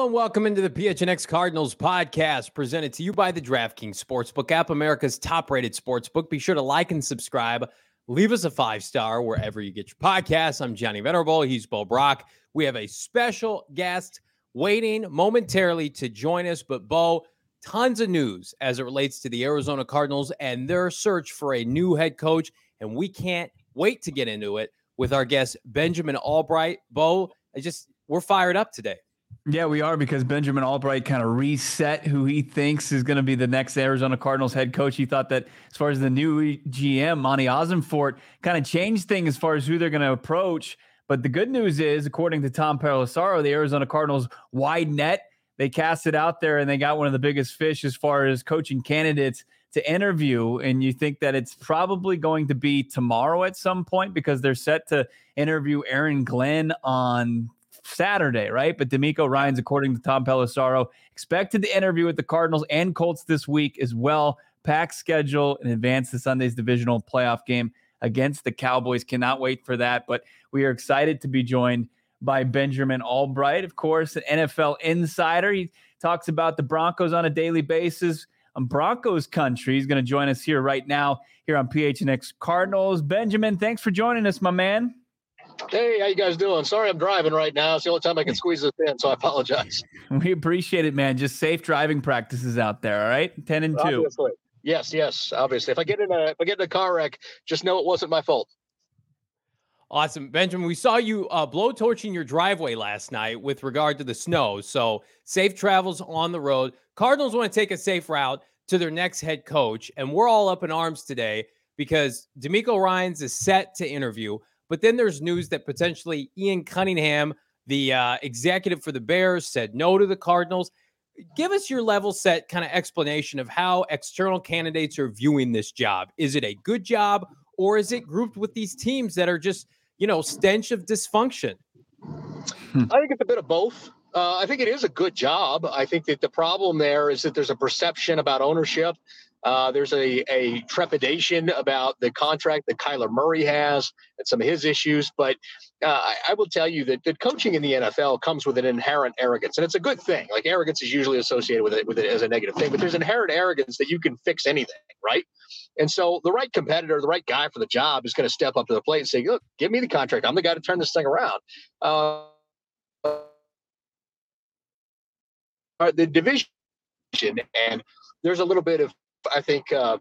And welcome into the PHNX Cardinals podcast presented to you by the DraftKings Sportsbook app, America's top rated sportsbook. Be sure to like and subscribe. Leave us a five star wherever you get your podcasts. I'm Johnny Venerable. He's Bo Brock. We have a special guest waiting momentarily to join us. But, Bo, tons of news as it relates to the Arizona Cardinals and their search for a new head coach. And we can't wait to get into it with our guest, Benjamin Albright. Bo, I just, we're fired up today. Yeah, we are because Benjamin Albright kind of reset who he thinks is going to be the next Arizona Cardinals head coach. He thought that as far as the new GM, Monti Ossenfort, kind of changed things as far as who they're going to approach. But the good news is, according to Tom Pelissero, the Arizona Cardinals wide net, they cast it out there and they got one of the biggest fish as far as coaching candidates to interview. And you think that it's probably going to be tomorrow at some point because they're set to interview Aaron Glenn on Saturday, right? But DeMeco Ryans, according to Tom Pelissero, expected to interview with the Cardinals and Colts this week as well. Pack schedule in advance to Sunday's divisional playoff game against the Cowboys. Cannot wait for that. But we are excited to be joined by Benjamin Albright, of course, an NFL insider. He talks about the Broncos on a daily basis. On Broncos country, he's going to join us here right now here on PHNX Cardinals. Benjamin, thanks for joining us, my man. Hey, how you guys doing? Sorry, I'm driving right now. It's the only time I can squeeze this in, so I apologize. We appreciate it, man. Just safe driving practices out there. All right, ten and two. Obviously. Yes, yes. Obviously, if I get in a if I get in a car wreck, just know it wasn't my fault. Awesome, Benjamin. We saw you uh, blow torching your driveway last night with regard to the snow. So safe travels on the road. Cardinals want to take a safe route to their next head coach, and we're all up in arms today because DeMeco Ryans is set to interview. But then there's news that potentially Ian Cunningham, the uh, executive for the Bears, said no to the Cardinals. Give us your level set kind of explanation of how external candidates are viewing this job. Is it a good job or is it grouped with these teams that are just, you know, stench of dysfunction? I think it's a bit of both. Uh, I think it is a good job. I think that the problem there is that there's a perception about ownership uh, there's a, a trepidation about the contract that Kyler Murray has and some of his issues. But uh, I, I, will tell you that, that coaching in the NFL comes with an inherent arrogance, and it's a good thing. Like arrogance is usually associated with it with it as a negative thing, but there's inherent arrogance that you can fix anything, right? And so the right competitor, the right guy for the job, is going to step up to the plate and say, "Look, give me the contract. I'm the guy to turn this thing around." Uh, the division and there's a little bit of I think uh,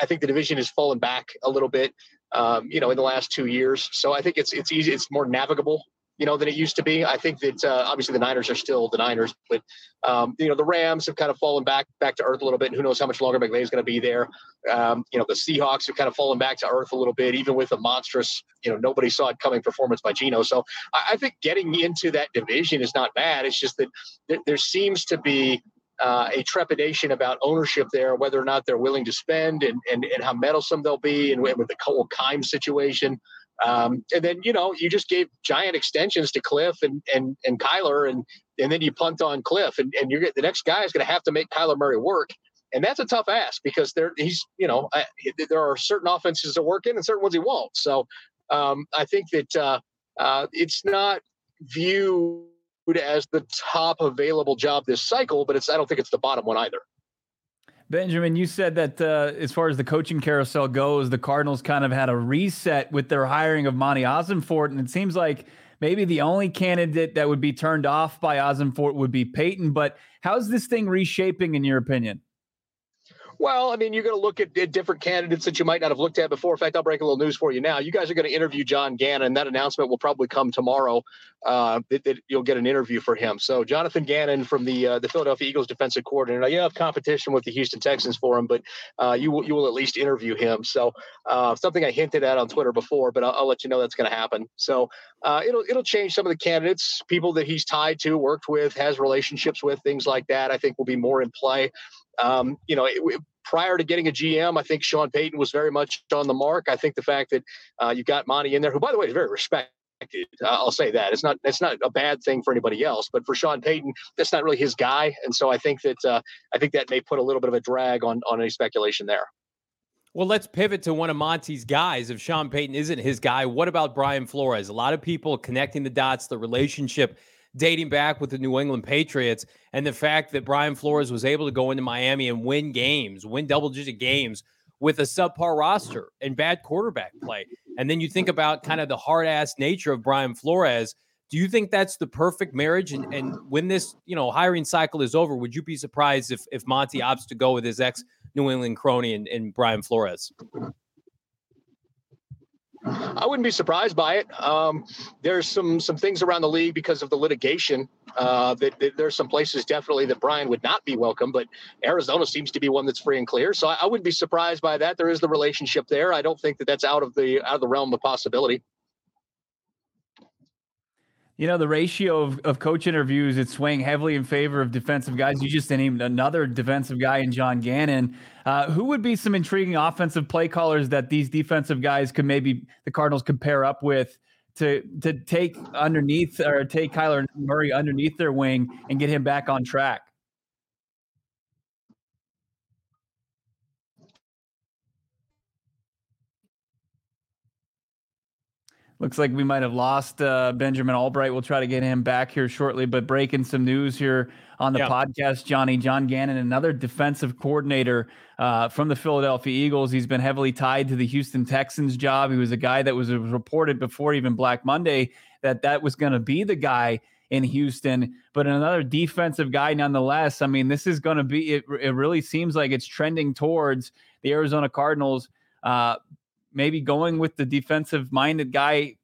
I think the division has fallen back a little bit, um, you know, in the last two years. So I think it's it's easy, it's more navigable, you know, than it used to be. I think that uh, obviously the Niners are still the Niners, but um, you know the Rams have kind of fallen back back to earth a little bit. And who knows how much longer McVay is going to be there? Um, you know, the Seahawks have kind of fallen back to earth a little bit, even with a monstrous, you know, nobody saw it coming performance by Geno. So I, I think getting into that division is not bad. It's just that th- there seems to be uh, a trepidation about ownership there, whether or not they're willing to spend and, and, and how meddlesome they'll be and with the Cole Keim situation. Um, and then, you know, you just gave giant extensions to Cliff and, and, and Kyler and, and then you punt on Cliff and, and you're the next guy is going to have to make Kyler Murray work. And that's a tough ask because there he's, you know, there are certain offenses that work in and certain ones he won't. So um, I think that uh, uh, it's not viewed as the top available job this cycle, but it's I don't think it's the bottom one either. Benjamin, you said that uh, as far as the coaching carousel goes, the Cardinals kind of had a reset with their hiring of Monti Ossenfort, and it seems like maybe the only candidate that would be turned off by Ossenfort would be Peyton. But how's this thing reshaping, in your opinion? Well, I mean, you're going to look at, at, different candidates that you might not have looked at before. In fact, I'll break a little news for you now. You guys are going to interview John Gannon. That announcement will probably come tomorrow. Uh, that, that you'll get an interview for him. So Jonathan Gannon from the uh, the Philadelphia Eagles defensive coordinator. You have competition with the Houston Texans for him, but uh, you will you will at least interview him. So uh, something I hinted at on Twitter before, but I'll, I'll let you know that's going to happen. So uh, it'll it'll change some of the candidates, people that he's tied to, worked with, has relationships with, things like that. I think will be more in play. Um, you know, it, prior to getting a GM, I think Sean Payton was very much on the mark. I think the fact that uh, you got Monti in there, who by the way is very respected. Uh, I'll say that it's not it's not a bad thing for anybody else, but for Sean Payton, that's not really his guy, and so I think that uh, I think that may put a little bit of a drag on on any speculation there. Well, let's pivot to one of Monti's guys. If Sean Payton isn't his guy, what about Brian Flores? A lot of people connecting the dots, the relationship dating back with the New England Patriots and the fact that Brian Flores was able to go into Miami and win games, win double digit games with a subpar roster and bad quarterback play. And then you think about kind of the hard ass nature of Brian Flores. Do you think that's the perfect marriage? And, and when this, you know, hiring cycle is over, would you be surprised if if Monti opts to go with his ex New England crony and, and Brian Flores? I wouldn't be surprised by it. Um, there's some some things around the league because of the litigation. Uh, that, that, there's some places definitely that Brian would not be welcome, but Arizona seems to be one that's free and clear. So I, I wouldn't be surprised by that. There is the relationship there. I don't think that that's out of the out of the realm of possibility. You know, the ratio of, of coach interviews, it's swaying heavily in favor of defensive guys. You just named another defensive guy in John Gannon. Uh, who would be some intriguing offensive play callers that these defensive guys could maybe the Cardinals could pair up with to to take underneath or take Kyler Murray underneath their wing and get him back on track? Looks like we might have lost uh, Benjamin Albright. We'll try to get him back here shortly. But breaking some news here on the yeah. podcast, Johnny John Gannon, another defensive coordinator uh, from the Philadelphia Eagles. He's been heavily tied to the Houston Texans job. He was a guy that was reported before even Black Monday that that was going to be the guy in Houston, but another defensive guy nonetheless. I mean, this is going to be. It, it really seems like it's trending towards the Arizona Cardinals. Uh, maybe going with the defensive minded guy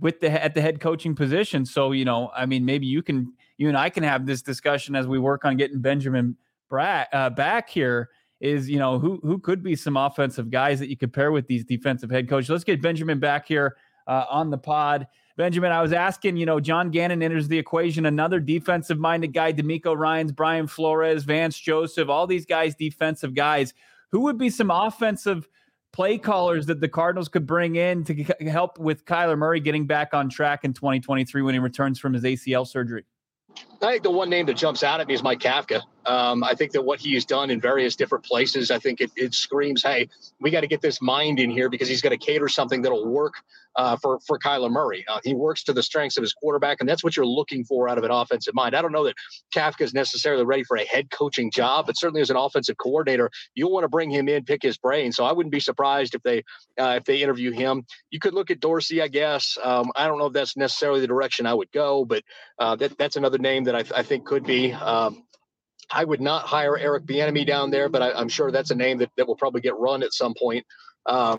with the at the head coaching position. So, you know, I mean, maybe you can you and I can have this discussion as we work on getting Benjamin Albright, uh, back here is, you know, who who could be some offensive guys that you could pair with these defensive head coaches. Let's get Benjamin back here uh, on the pod. Benjamin, I was asking, you know, John Gannon enters the equation, another defensive minded guy, DeMeco Ryans, Brian Flores, Vance Joseph, all these guys, defensive guys. Who would be some offensive play callers that the Cardinals could bring in to help with Kyler Murray getting back on track in 2023 when he returns from his ACL surgery? I think the one name that jumps out at me is Mike Kafka. Um, I think that what he's done in various different places, I think it, it screams, hey, we got to get this mind in here because he's going to cater something that'll work uh, for for Kyler Murray. Uh, he works to the strengths of his quarterback, and that's what you're looking for out of an offensive mind. I don't know that Kafka is necessarily ready for a head coaching job, but certainly as an offensive coordinator, you'll want to bring him in, pick his brain. So I wouldn't be surprised if they uh, if they interview him. You could look at Dorsey, I guess. Um, I don't know if that's necessarily the direction I would go, but uh, that that's another name that I, I think could be. Um, I would not hire Eric Bieniemy down there, but I, am sure that's a name that, that will probably get run at some point. Um,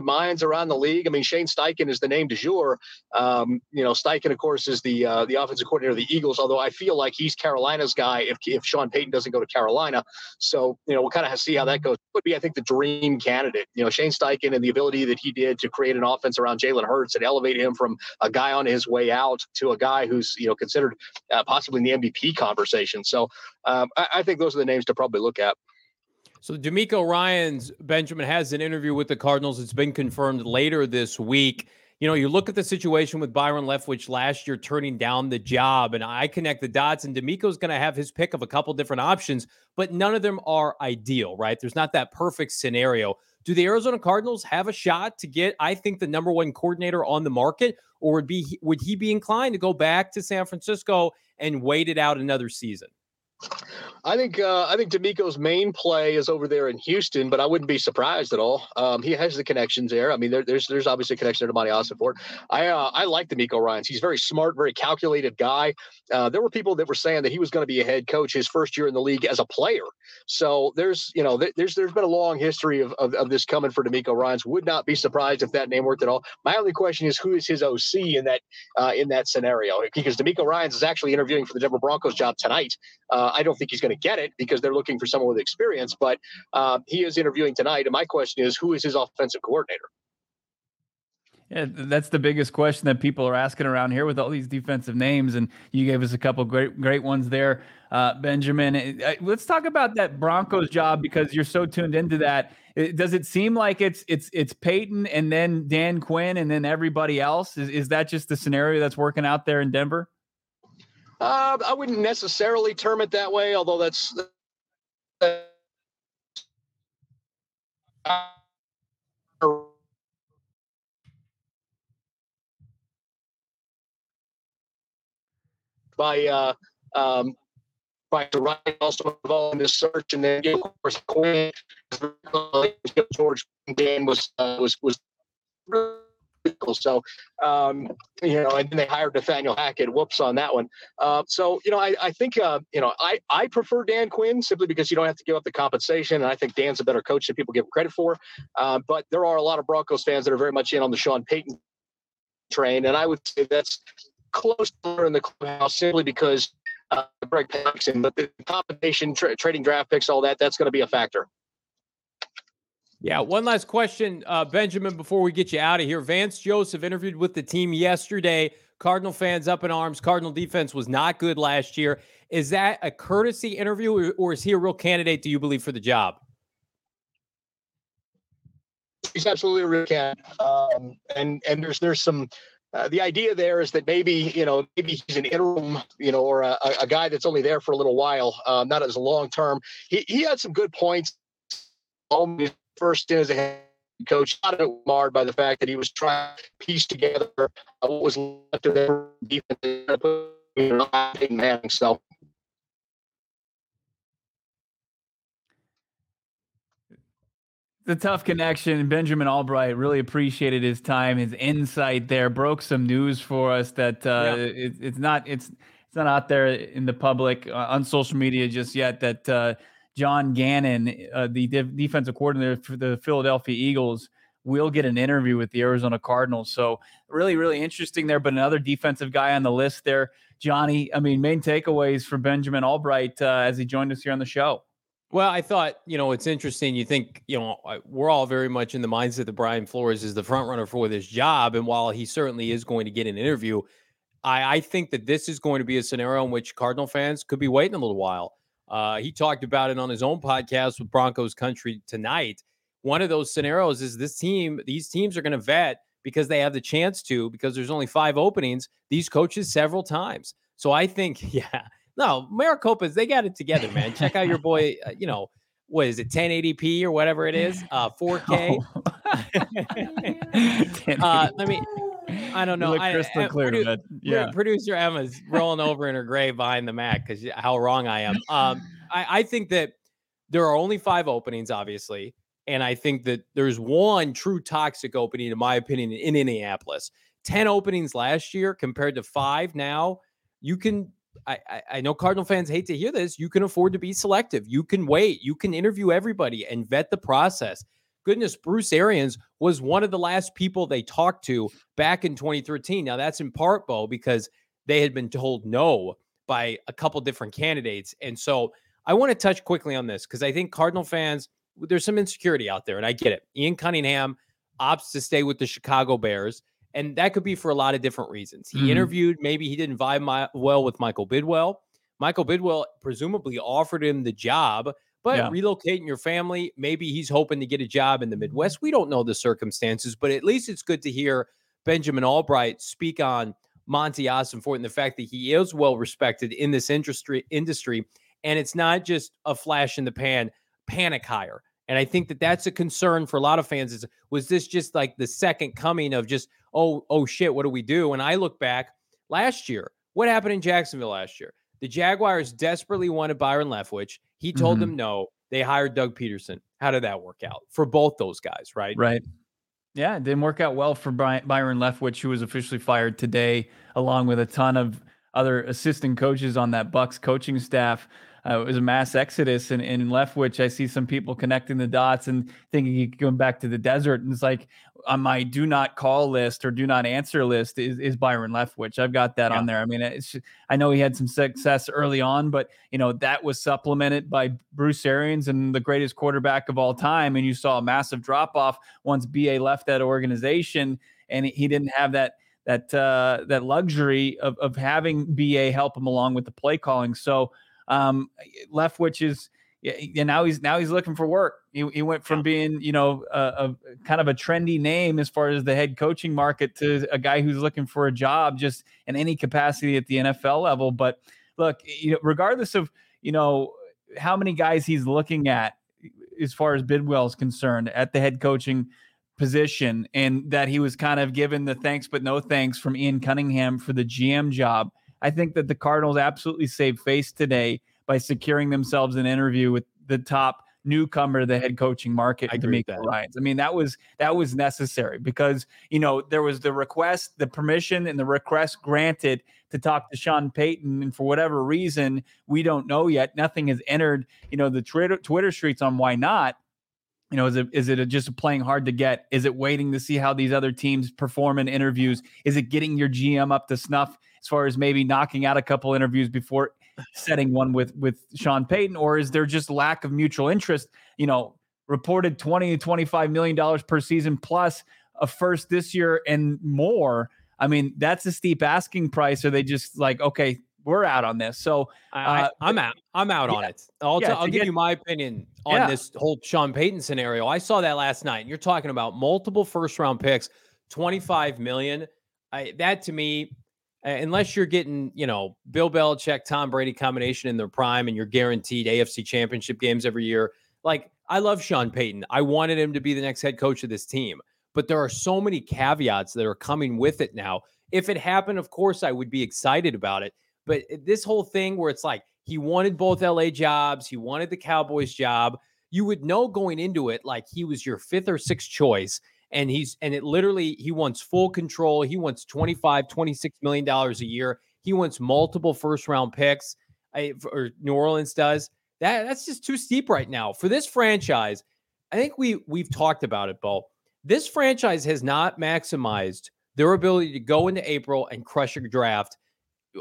minds around the league. I mean, Shane Steichen is the name du jour. Um, you know, Steichen, of course, is the uh, the offensive coordinator of the Eagles. Although I feel like he's Carolina's guy if if Sean Payton doesn't go to Carolina. So you know, we'll kind of see how that goes. Would be, I think, the dream candidate. You know, Shane Steichen and the ability that he did to create an offense around Jalen Hurts and elevate him from a guy on his way out to a guy who's you know considered uh, possibly in the MVP conversation. So um, I, I think those are the names to probably look at. So DeMeco Ryans Benjamin has an interview with the Cardinals. It's been confirmed later this week. You know, you look at the situation with Byron Leftwich last year turning down the job, and I connect the dots, and DeMeco's going to have his pick of a couple different options, but none of them are ideal, right? There's not that perfect scenario. Do the Arizona Cardinals have a shot to get, I think, the number one coordinator on the market, or would be would he be inclined to go back to San Francisco and wait it out another season? I think uh, I think DeMeco's main play is over there in Houston, but I wouldn't be surprised at all. Um, he has the connections there. I mean, there, there's there's obviously a connection to Monti Ossenfort. I uh, I like DeMeco Ryans. He's very smart, very calculated guy. Uh, there were people that were saying that he was going to be a head coach his first year in the league as a player. So there's you know there's there's been a long history of, of, of this coming for DeMeco Ryans. Would not be surprised if that name worked at all. My only question is who is his OC in that uh, in that scenario? Because DeMeco Ryans is actually interviewing for the Denver Broncos job tonight. Uh, I don't think he's going to get it because they're looking for someone with experience. But uh, he is interviewing tonight, and my question is, who is his offensive coordinator? Yeah, that's the biggest question that people are asking around here with all these defensive names, and you gave us a couple great great ones there, uh, Benjamin. Let's talk about that Broncos job because you're so tuned into that. Does it seem like it's it's it's Peyton and then Dan Quinn and then everybody else? Is is that just the scenario that's working out there in Denver? Uh, I wouldn't necessarily term it that way, although that's. Uh, by uh, um, by Ryan also involved in this search, and then of course Quinn, George Dan was uh, was was so, um, you know, and then they hired Nathaniel Hackett. Whoops on that one. Uh, so, you know, I, I think, uh, you know, I, I prefer Dan Quinn simply because you don't have to give up the compensation. And I think Dan's a better coach than people give him credit for. Uh, but there are a lot of Broncos fans that are very much in on the Sean Payton train. And I would say that's close to in the clubhouse simply because uh, Greg Paxton, but the compensation, tra- trading draft picks, all that, that's going to be a factor. Yeah, one last question, uh, Benjamin, before we get you out of here. Vance Joseph interviewed with the team yesterday. Cardinal fans up in arms. Cardinal defense was not good last year. Is that a courtesy interview, or, is he a real candidate? Do you believe for the job? He's absolutely a real candidate, um, and and there's there's some. Uh, the idea there is that maybe you know maybe he's an interim you know or a, a guy that's only there for a little while, um, not as a long term. He he had some good points first stint as a head coach, not marred by the fact that he was trying to piece together what was left of their defense. and Man, so. The tough connection. Benjamin Albright really appreciated his time, his insight there. Broke some news for us that uh, yeah. it, it's not it's it's not out there in the public uh, on social media just yet. That uh, John Gannon, uh, the de- defensive coordinator for the Philadelphia Eagles, will get an interview with the Arizona Cardinals. So really, really interesting there. But another defensive guy on the list there, Johnny. I mean, main takeaways for Benjamin Albright uh, as he joined us here on the show. Well, I thought, you know, it's interesting. You think, you know, we're all very much in the mindset that Brian Flores is the front runner for this job. And while he certainly is going to get an interview, I, I think that this is going to be a scenario in which Cardinal fans could be waiting a little while. Uh, he talked about it on his own podcast with Broncos Country tonight. One of those scenarios is this team, these teams are going to vet because they have the chance to, because there's only five openings, these coaches several times. So I think, yeah, no, Maricopa's, they got it together, man. Check out your boy, uh, you know, what is it, 1080p or whatever it is, uh, 4K. Oh. uh, let me, I don't know. I, crystal I, clear, produ- yeah. Producer Emma's rolling over in her grave behind the Mac because how wrong I am. Um, I, I think that there are only five openings, obviously, and I think that there's one true toxic opening, in my opinion, in Indianapolis. Ten openings last year compared to five now. You can. I, I know Cardinal fans hate to hear this. You can afford to be selective. You can wait. You can interview everybody and vet the process goodness, Bruce Arians was one of the last people they talked to back in 2013. Now, that's in part, Bo, because they had been told no by a couple different candidates. And so I want to touch quickly on this because I think Cardinal fans, there's some insecurity out there, and I get it. Ian Cunningham opts to stay with the Chicago Bears. And that could be for a lot of different reasons. He mm-hmm. interviewed, maybe he didn't vibe my, well with Michael Bidwill. Michael Bidwill presumably offered him the job but yeah. relocating your family, maybe he's hoping to get a job in the Midwest. We don't know the circumstances, but at least it's good to hear Benjamin Albright speak on Monti Ossenfort and the fact that he is well respected in this industry industry, and it's not just a flash in the pan panic hire. And I think that mm. that's a concern for a lot of fans. Is was this just like the second coming of just oh oh shit, what do we do? And I look back last year, what happened in Jacksonville last year? The Jaguars desperately wanted Byron Leftwich. He told mm-hmm. them no. They hired Doug Pederson. How did that work out for both those guys, right? Right. Yeah, it didn't work out well for Byron Leftwich, who was officially fired today, along with a ton of other assistant coaches on that Bucks coaching staff uh, it was a mass exodus and, and Leftwich. I see some people connecting the dots and thinking he could going back to the desert. And it's like on my do not call list or do not answer list is, is Byron Leftwich. I've got that yeah. on there. I mean, it's I know he had some success early on, but you know that was supplemented by Bruce Arians and the greatest quarterback of all time. And you saw a massive drop off once BA left that organization, and he didn't have that that uh, that luxury of of having BA help him along with the play calling. So um, Leftwich is yeah, now he's now he's looking for work. He, he went from being you know a, a, kind of a trendy name as far as the head coaching market to a guy who's looking for a job just in any capacity at the NFL level. But look, you know, regardless of you know how many guys he's looking at as far as Bidwill is concerned at the head coaching position, and that he was kind of given the thanks but no thanks from Ian Cunningham for the GM job. I think that the Cardinals absolutely saved face today by securing themselves an interview with the top newcomer to the head coaching market, I with that. Ryans. I mean, that was that was necessary because you know there was the request, the permission, and the request granted to talk to Sean Payton, and for whatever reason, we don't know yet. Nothing has entered, you know, the Twitter Twitter streets on why not. You know, is it is it just playing hard to get? Is it waiting to see how these other teams perform in interviews? Is it getting your GM up to snuff as far as maybe knocking out a couple interviews before setting one with with Sean Payton, or is there just lack of mutual interest? You know, reported 20 to 25 million dollars per season plus a first this year and more. I mean, that's a steep asking price. Are they just like, okay, we're out on this? So Uh, I, am out. I'm out on it. I'll, Yeah, t- I'll give get- you my opinion on Yeah. this whole Sean Payton scenario. I saw that last night. You're talking about multiple first round picks, 25 million. I, that to me, Hmm. unless you're getting, you know, Bill Belichick, Tom Brady combination in their prime and you're guaranteed AFC championship games every year. Like, I love Sean Payton. I wanted him to be the next head coach of this team. But there are so many caveats that are coming with it now. If it happened, of course, I would be excited about it. But eh, this whole thing where it's like he wanted both LA jobs, he wanted the Cowboys job, you would know going into it like he was your fifth or sixth choice. And he's, and it literally, he wants full control. He wants 25, 26 million dollars a year. He wants multiple first round picks, I, or New Orleans does. That that's just too steep right now for this franchise. I think we we've talked about it, Bo. This franchise has not maximized their ability to go into April and crush a draft.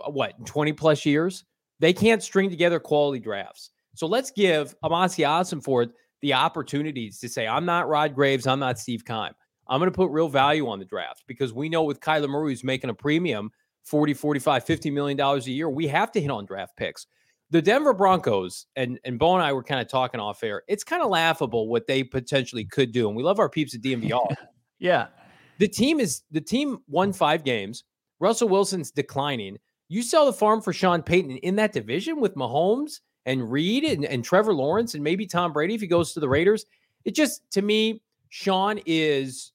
uh, What 20 plus years? They can't string together quality drafts. So let's give Amasi Ossenfort the opportunities to say, I'm not Rod Graves, I'm not Steve Keim. I'm going to put real value on the draft because we know with Kyler Murray who's making a premium 40, 45, 50 million dollars a year, we have to hit on draft picks. The Denver Broncos and and Bo and I were kind of talking off air. It's kind of laughable what they potentially could do, and we love our peeps at DNVR. yeah, the team is the team won five games. Russell Wilson's declining. You sell the farm for Sean Payton in that division with Mahomes and Reid and, and Trevor Lawrence and maybe Tom Brady if he goes to the Raiders. It just to me, Sean is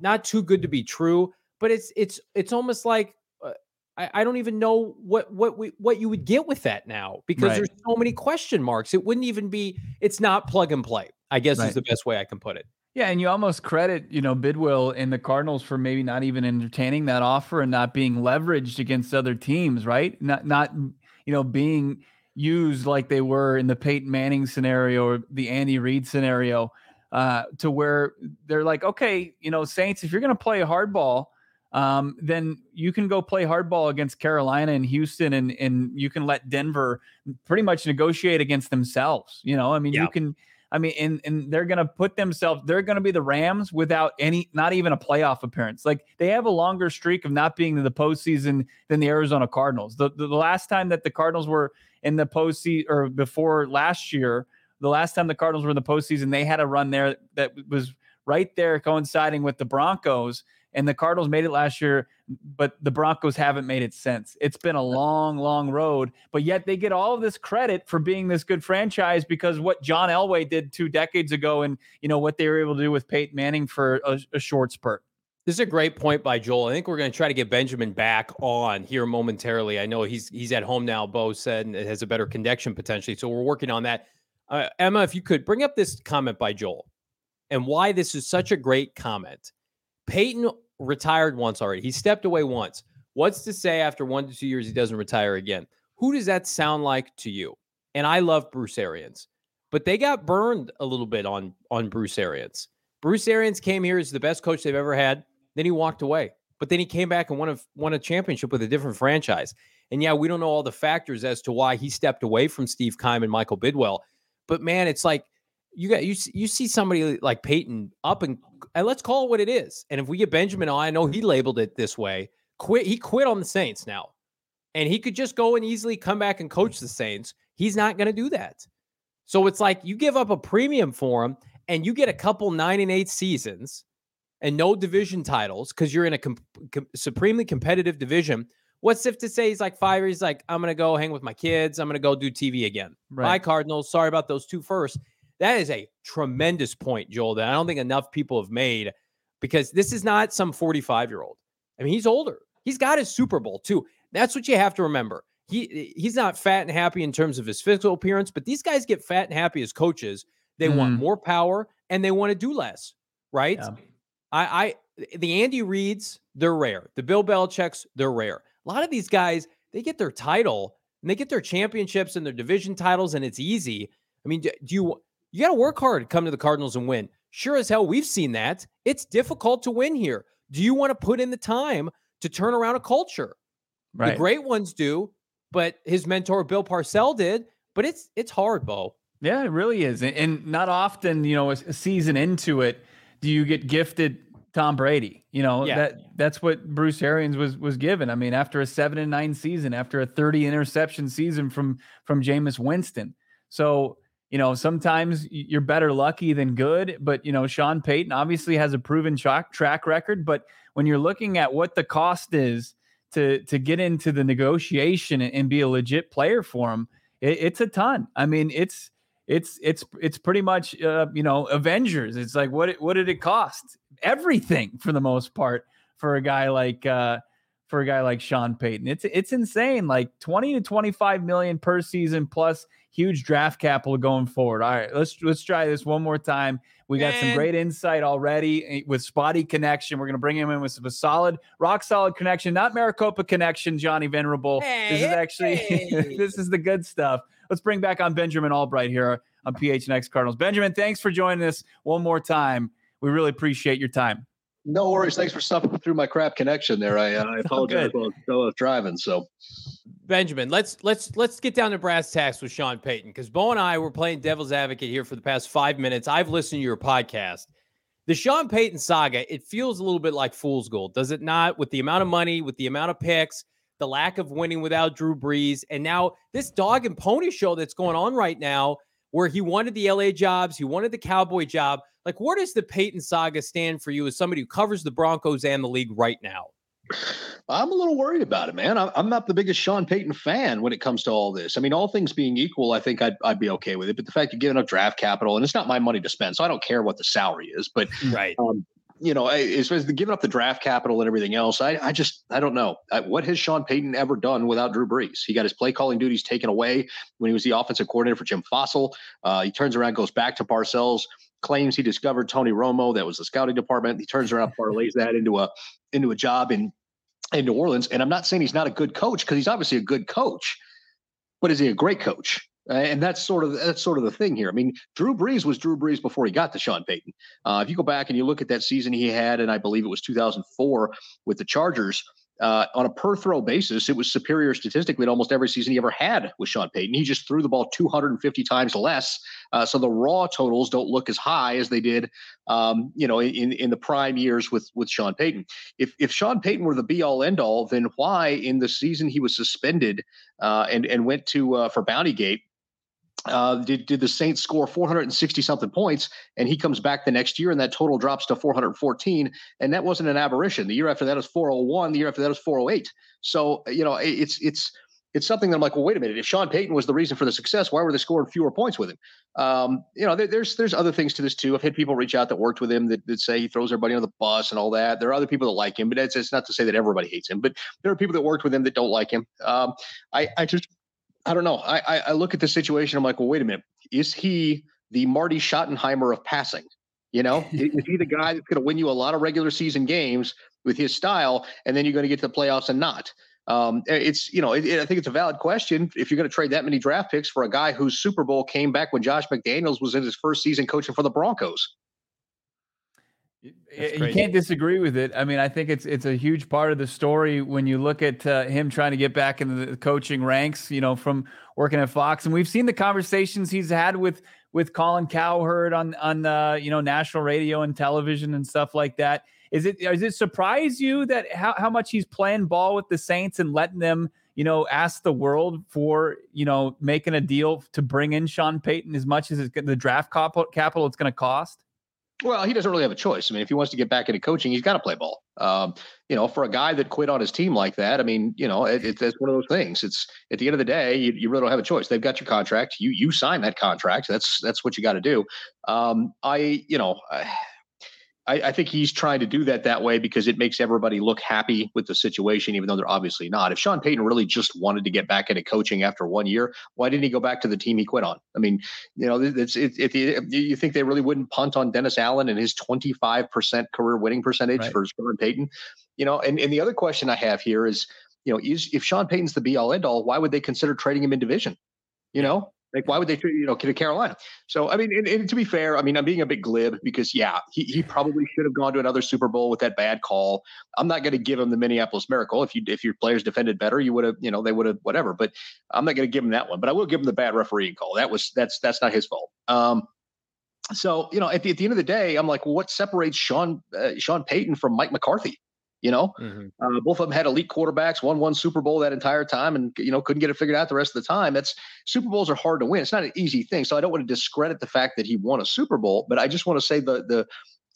not too good to be true, but it's it's it's almost like uh, I, I don't even know what what we what you would get with that now because Right. there's so many question marks. It wouldn't even be. It's not plug and play. I guess Right. is the best way I can put it. Yeah, and you almost credit, you know, Bidwill and the Cardinals for maybe not even entertaining that offer and not being leveraged against other teams, right? Not not you know being used like they were in the Peyton Manning scenario or the Andy Reid scenario, uh, to where they're like, okay, you know, Saints, if you're going to play hardball, um, then you can go play hardball against Carolina and Houston, and and you can let Denver pretty much negotiate against themselves. You know, I mean, Yeah. you can. I mean, and and they're gonna put themselves. They're gonna be the Rams without any, not even a playoff appearance. Like they have a longer streak of not being in the postseason than the Arizona Cardinals. The the, the last time that the Cardinals were in the postseason, or before last year, the last time the Cardinals were in the postseason, they had a run there that was right there coinciding with the Broncos. And the Cardinals made it last year, but the Broncos haven't made it since. It's been a long, long road, but yet they get all of this credit for being this good franchise because what John Elway did two decades ago, and you know what they were able to do with Peyton Manning for a, a short spurt. This is a great point by Joel. I think we're going to try to get Benjamin back on here momentarily. I know he's he's at home now. Bo said and it has a better connection potentially, so we're working on that. Uh, Emma, if you could bring up this comment by Joel and why this is such a great comment. Peyton retired once already. He stepped away once. What's to say after one to two years he doesn't retire again? Who does that sound like to you? And I love Bruce Arians, but they got burned a little bit on on Bruce Arians. Bruce Arians came here as the best coach they've ever had. Then he walked away, but then he came back and won a won a championship with a different franchise. And yeah, we don't know all the factors as to why he stepped away from Steve Keim and Michael Bidwill. But man, it's like you got you you see somebody like Peyton up and and let's call it what it is. And if we get Benjamin on, I know he labeled it this way. Quit. He quit on the Saints now, and he could just go and easily come back and coach the Saints. He's not going to do that. So it's like you give up a premium for him, and you get a couple nine and eight seasons, and no division titles because you're in a com- com- supremely competitive division. What's if to say he's like five He's Like I'm going to go hang with my kids. I'm going to go do TV again. My Cardinals. Sorry about those two first. That is a tremendous point, Joel, that I don't think enough people have made because this is not some 45 year old. I mean, he's older. He's got his Super Bowl too. That's what you have to remember. He he's not fat and happy in terms of his physical appearance, but these guys get fat and happy as coaches. They mm. want mm-hmm. more power and they want to do less, right? Yeah. I, I the Andy Reids, they're rare. The Bill Belichick's, they're rare. A lot of these guys, they get their title and they get their championships and their division titles, and it's easy. I mean, do, you you got to work hard to come to the Cardinals and win? Sure as hell, we've seen that. It's difficult to win here. Do you want to put in the time to turn around a culture? Right. The great ones do, but his mentor Bill Parcells did. But it's it's hard, Bo. Yeah, it really is, and not often, you know, a season into it, do you get gifted Tom Brady. You know, yeah. that that's what Bruce Arians was was given. I mean, after a seven and nine season, after a 30 interception season from from Jameis Winston. So, you know, sometimes you're better lucky than good, but you know, Sean Payton obviously has a proven track track record. But when you're looking at what the cost is to to get into the negotiation and, be a legit player for him, it, it's a ton. I mean, it's it's it's it's pretty much uh, you know Avengers. It's like what what did it cost? Everything for the most part for a guy like uh, for a guy like Sean Payton. It's it's insane. Like twenty to twenty five million per season plus huge draft capital going forward. All right, let's let's try this one more time. We got some great insight already eh, with spotty connection. We're going to bring him in with a solid, rock solid connection, not Maricopa connection, Johnny Venerable. Hey, this is actually hey. this is the good stuff. Let's bring back on Benjamin Albright here on PHNX Cardinals. Benjamin, thanks for joining us one more time. We really appreciate your time. No worries. Thanks for suffering through my crap connection there. I, uh, I apologize while I was driving. So, Benjamin, let's let's let's get down to brass tacks with Sean Payton because Bo and I were playing devil's advocate here for the past five minutes. I've listened to your podcast. The Sean Payton saga, it feels a little bit like fool's gold, does it not? With the amount of money, with the amount of picks, the lack of winning without Drew Brees, and now this dog and pony show that's going on right now, where he wanted the LA jobs, he wanted the Cowboy job. Like, where does the Payton saga stand for you as somebody who covers the Broncos and the league right now? I'm a little worried about it, man. I'm not the biggest Sean Payton fan when it comes to all this. I mean, all things being equal, I think I'd, I'd be okay with it. But the fact you're giving up draft capital, and it's not my money to spend, so I don't care what the salary is. But right, um, you know, as far as giving up the draft capital and everything else, I, I just, I don't know. I, what has Sean Payton ever done without Drew Brees? He got his play calling duties taken away when he was the offensive coordinator for Jim Fassel. Uh, he turns around, goes back to Parcells, claims he discovered Tony Romo. That was the scouting department. He turns around, parlays that into a into a job in in New Orleans. And I'm not saying he's not a good coach because he's obviously a good coach, but is he a great coach? and that's sort of that's sort of the thing here. I mean, Drew Brees was Drew Brees before he got to Sean Payton. Uh, if you go back and you look at that season he had, and I believe it was 2004 with the Chargers, uh, on a per throw basis, it was superior statistically to almost every season he ever had with Sean Payton. He just threw the ball 250 times less, uh, so the raw totals don't look as high as they did, um, you know, in in the prime years with with Sean Payton. If if Sean Payton were the be all end all, then why in the season he was suspended uh, and and went to uh, for Bounty Gate? Uh, did, did the Saints score 460 something points, and he comes back the next year, and that total drops to 414, and that wasn't an aberration. The year after that was 401. The year after that was 408. So you know, it's it's it's something that I'm like, well, wait a minute. If Sean Payton was the reason for the success, why were they scoring fewer points with him? Um, you know, there, there's there's other things to this too. I've had people reach out that worked with him that, that say he throws everybody on the bus and all that. There are other people that like him, but it's, it's not to say that everybody hates him. But there are people that worked with him that don't like him. Um, I I just I don't know. I, I look at the situation. I'm like, well, wait a minute. Is he the Marty Schottenheimer of passing? You know, is he the guy that's going to win you a lot of regular season games with his style, and then you're going to get to the playoffs and not? Um, it's you know, it, it, I think it's a valid question if you're going to trade that many draft picks for a guy whose Super Bowl came back when Josh McDaniels was in his first season coaching for the Broncos. You can't disagree with it. I mean, I think it's it's a huge part of the story when you look at uh, him trying to get back into the coaching ranks. You know, from working at Fox, and we've seen the conversations he's had with with Colin Cowherd on on uh, you know national radio and television and stuff like that. Is it does it surprise you that how how much he's playing ball with the Saints and letting them you know ask the world for you know making a deal to bring in Sean Payton as much as it's, the draft capital it's going to cost? Well, he doesn't really have a choice. I mean, if he wants to get back into coaching, he's got to play ball. Um, you know, for a guy that quit on his team like that, I mean, you know, it, it, it's one of those things. It's at the end of the day, you, you, really don't have a choice. They've got your contract. You you sign that contract. That's that's what you got to do. Um, I you know. I, I, I, think he's trying to do that that way because it makes everybody look happy with the situation, even though they're obviously not. If Sean Payton really just wanted to get back into coaching after one year, why didn't he go back to the team he quit on? I mean, you know, it's it, it, it you think they really wouldn't punt on Dennis Allen and his 25% career winning percentage right. for Sean Payton? You know, and, and the other question I have here is, you know, is if Sean Payton's the be all end all, why would they consider trading him in division? You know, like, why would they, you know, kid to Carolina? So, I mean, and, and, to be fair, I mean, I'm being a bit glib because, yeah, he, he probably should have gone to another Super Bowl with that bad call. I'm not going to give him the Minneapolis Miracle. If you if your players defended better, you would have, you know, they would have whatever. But I'm not going to give him that one. But I will give him the bad refereeing call. That was that's that's not his fault. Um, so you know, at the, at the end of the day, I'm like, well, what separates Sean uh, Sean Payton from Mike McCarthy? You know, mm-hmm. uh, both of them had elite quarterbacks, won one Super Bowl that entire time, and you know couldn't get it figured out the rest of the time. That's Super Bowls are hard to win. It's not an easy thing. So I don't want to discredit the fact that he won a Super Bowl, but I just want to say the the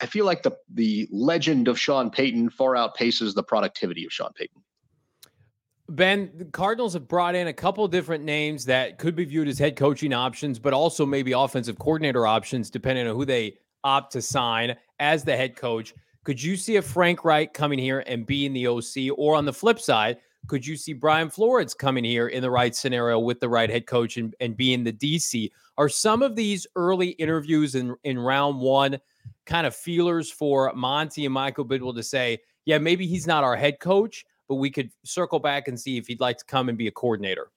I feel like the the legend of Sean Payton far outpaces the productivity of Sean Payton. Ben, the Cardinals have brought in a couple different names that could be viewed as head coaching options, but also maybe offensive coordinator options, depending on who they opt to sign as the head coach. Could you see a Frank Reich coming here and being the OC? Or on the flip side, could you see Brian Flores coming here in the right scenario with the right head coach and, and being the DC? Are some of these early interviews in, in round one kind of feelers for Monti and Michael Bidwill to say, yeah, maybe he's not our head coach, but we could circle back and see if he'd like to come and be a coordinator?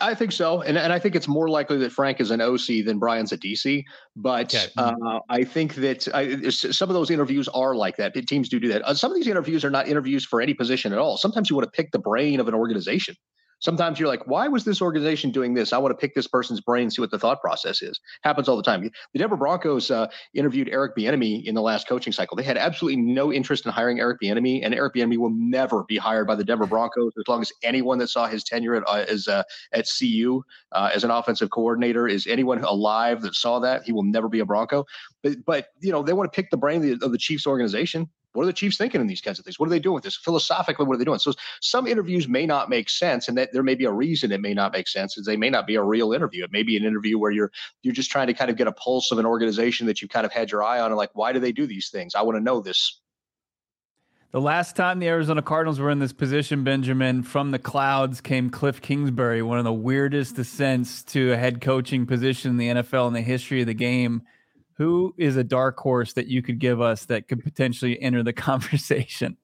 I think so, and and I think it's more likely that Frank is an OC than Brian's a DC. But okay. uh, I think that I, some of those interviews are like that. Teams do do that. Uh, some of these interviews are not interviews for any position at all. Sometimes you want to pick the brain of an organization sometimes you're like, why was this organization doing this? I want to pick this person's brain, see what the thought process is. Happens all the time. The Denver Broncos uh, interviewed Eric Bieniemy in the last coaching cycle. They had absolutely no interest in hiring Eric Bieniemy, and Eric Bieniemy will never be hired by the Denver Broncos as long as anyone that saw his tenure at uh, as uh, at CU uh, as an offensive coordinator is anyone alive that saw that he will never be a Bronco. But but you know they want to pick the brain of the, of the Chiefs organization what are the Chiefs thinking in these kinds of things? What are they doing with this? Philosophically, what are they doing? So some interviews may not make sense, and that there may be a reason it may not make sense, is they may not be a real interview. It may be an interview where you're you're just trying to kind of get a pulse of an organization that you've kind of had your eye on, and like, why do they do these things? I want to know this. The last time the Arizona Cardinals were in this position, Benjamin, from the clouds came Cliff Kingsbury, one of the weirdest ascents to a head coaching position in the NFL in the history of the game. Who is a dark horse that you could give us that could potentially enter the conversation?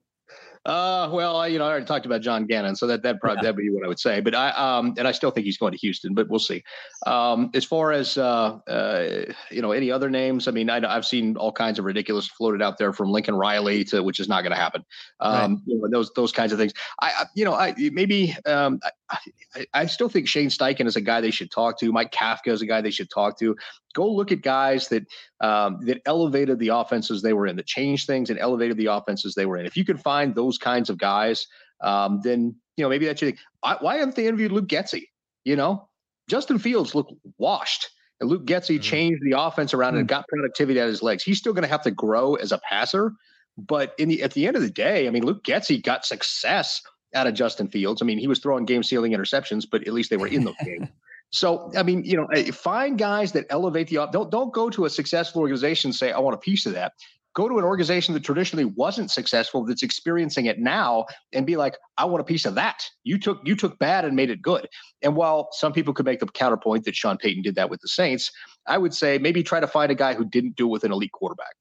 Uh, well, I, you know, I already talked about John Gannon, so that that probably yeah. that'd be what I would say. But I, um, and I still think he's going to Houston, but we'll see. Um, as far as uh, uh, you know, any other names? I mean, I, have seen all kinds of ridiculous floated out there from Lincoln Riley to, which is not going to happen. Um, right. you know, those those kinds of things. I, you know, I maybe um, I, I still think Shane Steichen is a guy they should talk to. Mike Kafka is a guy they should talk to go look at guys that um, that elevated the offenses they were in, that changed things and elevated the offenses they were in. If you could find those kinds of guys, um, then you know maybe that's your thing. why haven't they interviewed Luke Getsy? You know, Justin Fields looked washed. And Luke Getsy mm-hmm. changed the offense around mm-hmm. and got productivity out of his legs. He's still going to have to grow as a passer, but in the at the end of the day, I mean, Luke Getsy got success out of Justin Fields. I mean, he was throwing game sealing interceptions, but at least they were in the game. So, I mean, you know, eh, find guys that elevate the don't don't go to a successful organization and say, I want a piece of that. Go to an organization that traditionally wasn't successful, that's experiencing it now, and be like, I want a piece of that. You took you took bad and made it good. And while some people could make the counterpoint that Sean Payton did that with the Saints, I would say maybe try to find a guy who didn't do it with an elite quarterback.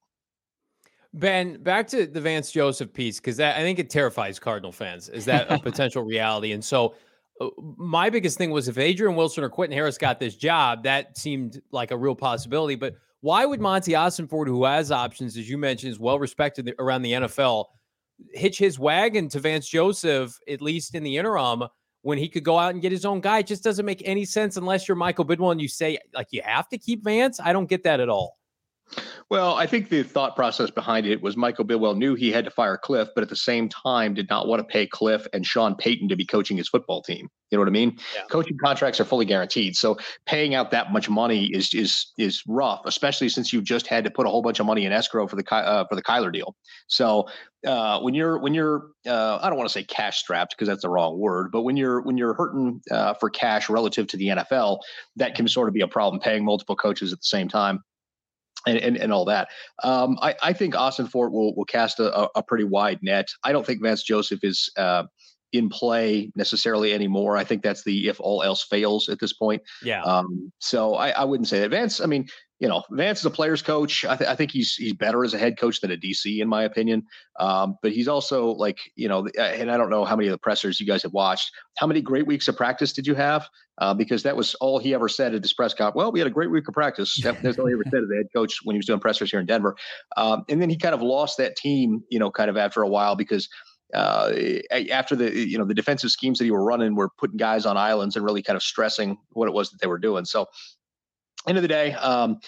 Ben, back to the Vance Joseph piece because I think it terrifies Cardinal fans. Is that a potential reality? And so Uh, my biggest thing was if Adrian Wilson or Quentin Harris got this job, that seemed like a real possibility. But why would Monti Ossenfort, who has options, as you mentioned, is well respected around the NFL, hitch his wagon to Vance Joseph, at least in the interim, when he could go out and get his own guy? It just doesn't make any sense unless you're Michael Bidwill and you say, like, you have to keep Vance. I don't get that at all. Well, I think the thought process behind it was Michael Bidwill knew he had to fire Cliff, but at the same time did not want to pay Cliff and Sean Payton to be coaching his football team. You know what I mean? Yeah. Coaching contracts are fully guaranteed, so paying out that much money is is is rough, especially since you just had to put a whole bunch of money in escrow for the uh, for the Kyler deal. So uh, when you're when you're uh, I don't want to say cash strapped because that's the wrong word, but when you're when you're hurting uh, for cash relative to the NFL, that can sort of be a problem. Paying multiple coaches at the same time. And, and, and all that. Um, I, I think Ossenfort will will cast a, a pretty wide net. I don't think Vance Joseph is uh, in play necessarily anymore. I think that's the if all else fails at this point. Yeah. Um, so I, I wouldn't say that Vance. I mean, you know, Vance is a player's coach. I, th- I, think he's he's better as a head coach than a DC, in my opinion. Um, but he's also like, you know, and I don't know how many of the pressers you guys have watched. How many great weeks of practice did you have? Uh, because that was all he ever said at his press conference. Well, we had a great week of practice. That's all he ever said as a head coach when he was doing pressers here in Denver. Um, and then he kind of lost that team, you know, kind of after a while because uh, after the you know the defensive schemes that he were running were putting guys on islands and really kind of stressing what it was that they were doing. So end of the day, um,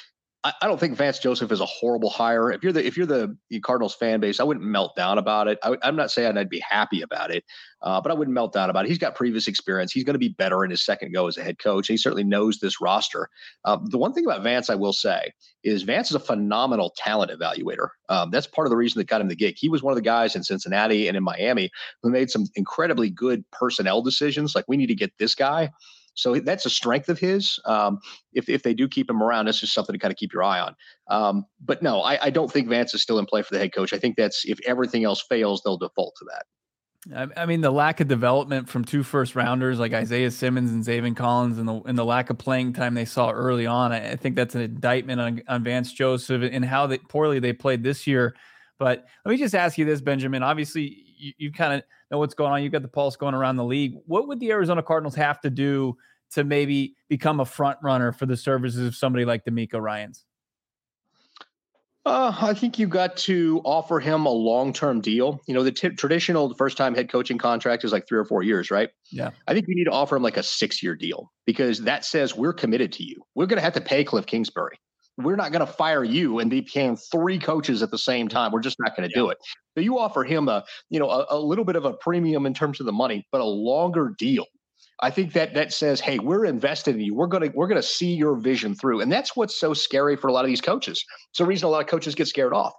I, I, don't think Vance Joseph is a horrible hire. If you're the if you're the Cardinals fan base, I wouldn't melt down about it. I, am not saying I'd be happy about it, uh, but I wouldn't melt down about it. He's got previous experience. He's going to be better in his second go as a head coach. He certainly knows this roster. Um, the one thing about Vance, I will say, is Vance is a phenomenal talent evaluator. Um, that's part of the reason that got him the gig. He was one of the guys in Cincinnati and in Miami who made some incredibly good personnel decisions. Like we need to get this guy. So that's a strength of his. Um, if, if they do keep him around, that's just something to kind of keep your eye on. Um, but no, I, I, don't think Vance is still in play for the head coach. I think that's if everything else fails, they'll default to that. I mean, the lack of development from two first rounders like Isaiah Simmons and Zaven Collins, and the and the lack of playing time they saw early on, I, I think that's an indictment on, on Vance Joseph and how they, poorly they played this year. But let me just ask you this, Benjamin. Obviously, you, you kind of know what's going on. You've got the pulse going around the league. What would the Arizona Cardinals have to do to maybe become a front runner for the services of somebody like DeMeco Ryans? Uh, I think you got to offer him a long-term deal. You know, the t- traditional first-time head coaching contract is like three or four years, right? Yeah. I think you need to offer him like a six-year deal because that says we're committed to you. We're going to have to pay Cliff Kingsbury. We're not going to fire you and be paying three coaches at the same time. We're just not going to yeah. do it. So you offer him a, you know, a, a little bit of a premium in terms of the money, but a longer deal I think that that says, hey, we're invested in you. We're gonna we're gonna see your vision through, and that's what's so scary for a lot of these coaches. It's the reason a lot of coaches get scared off.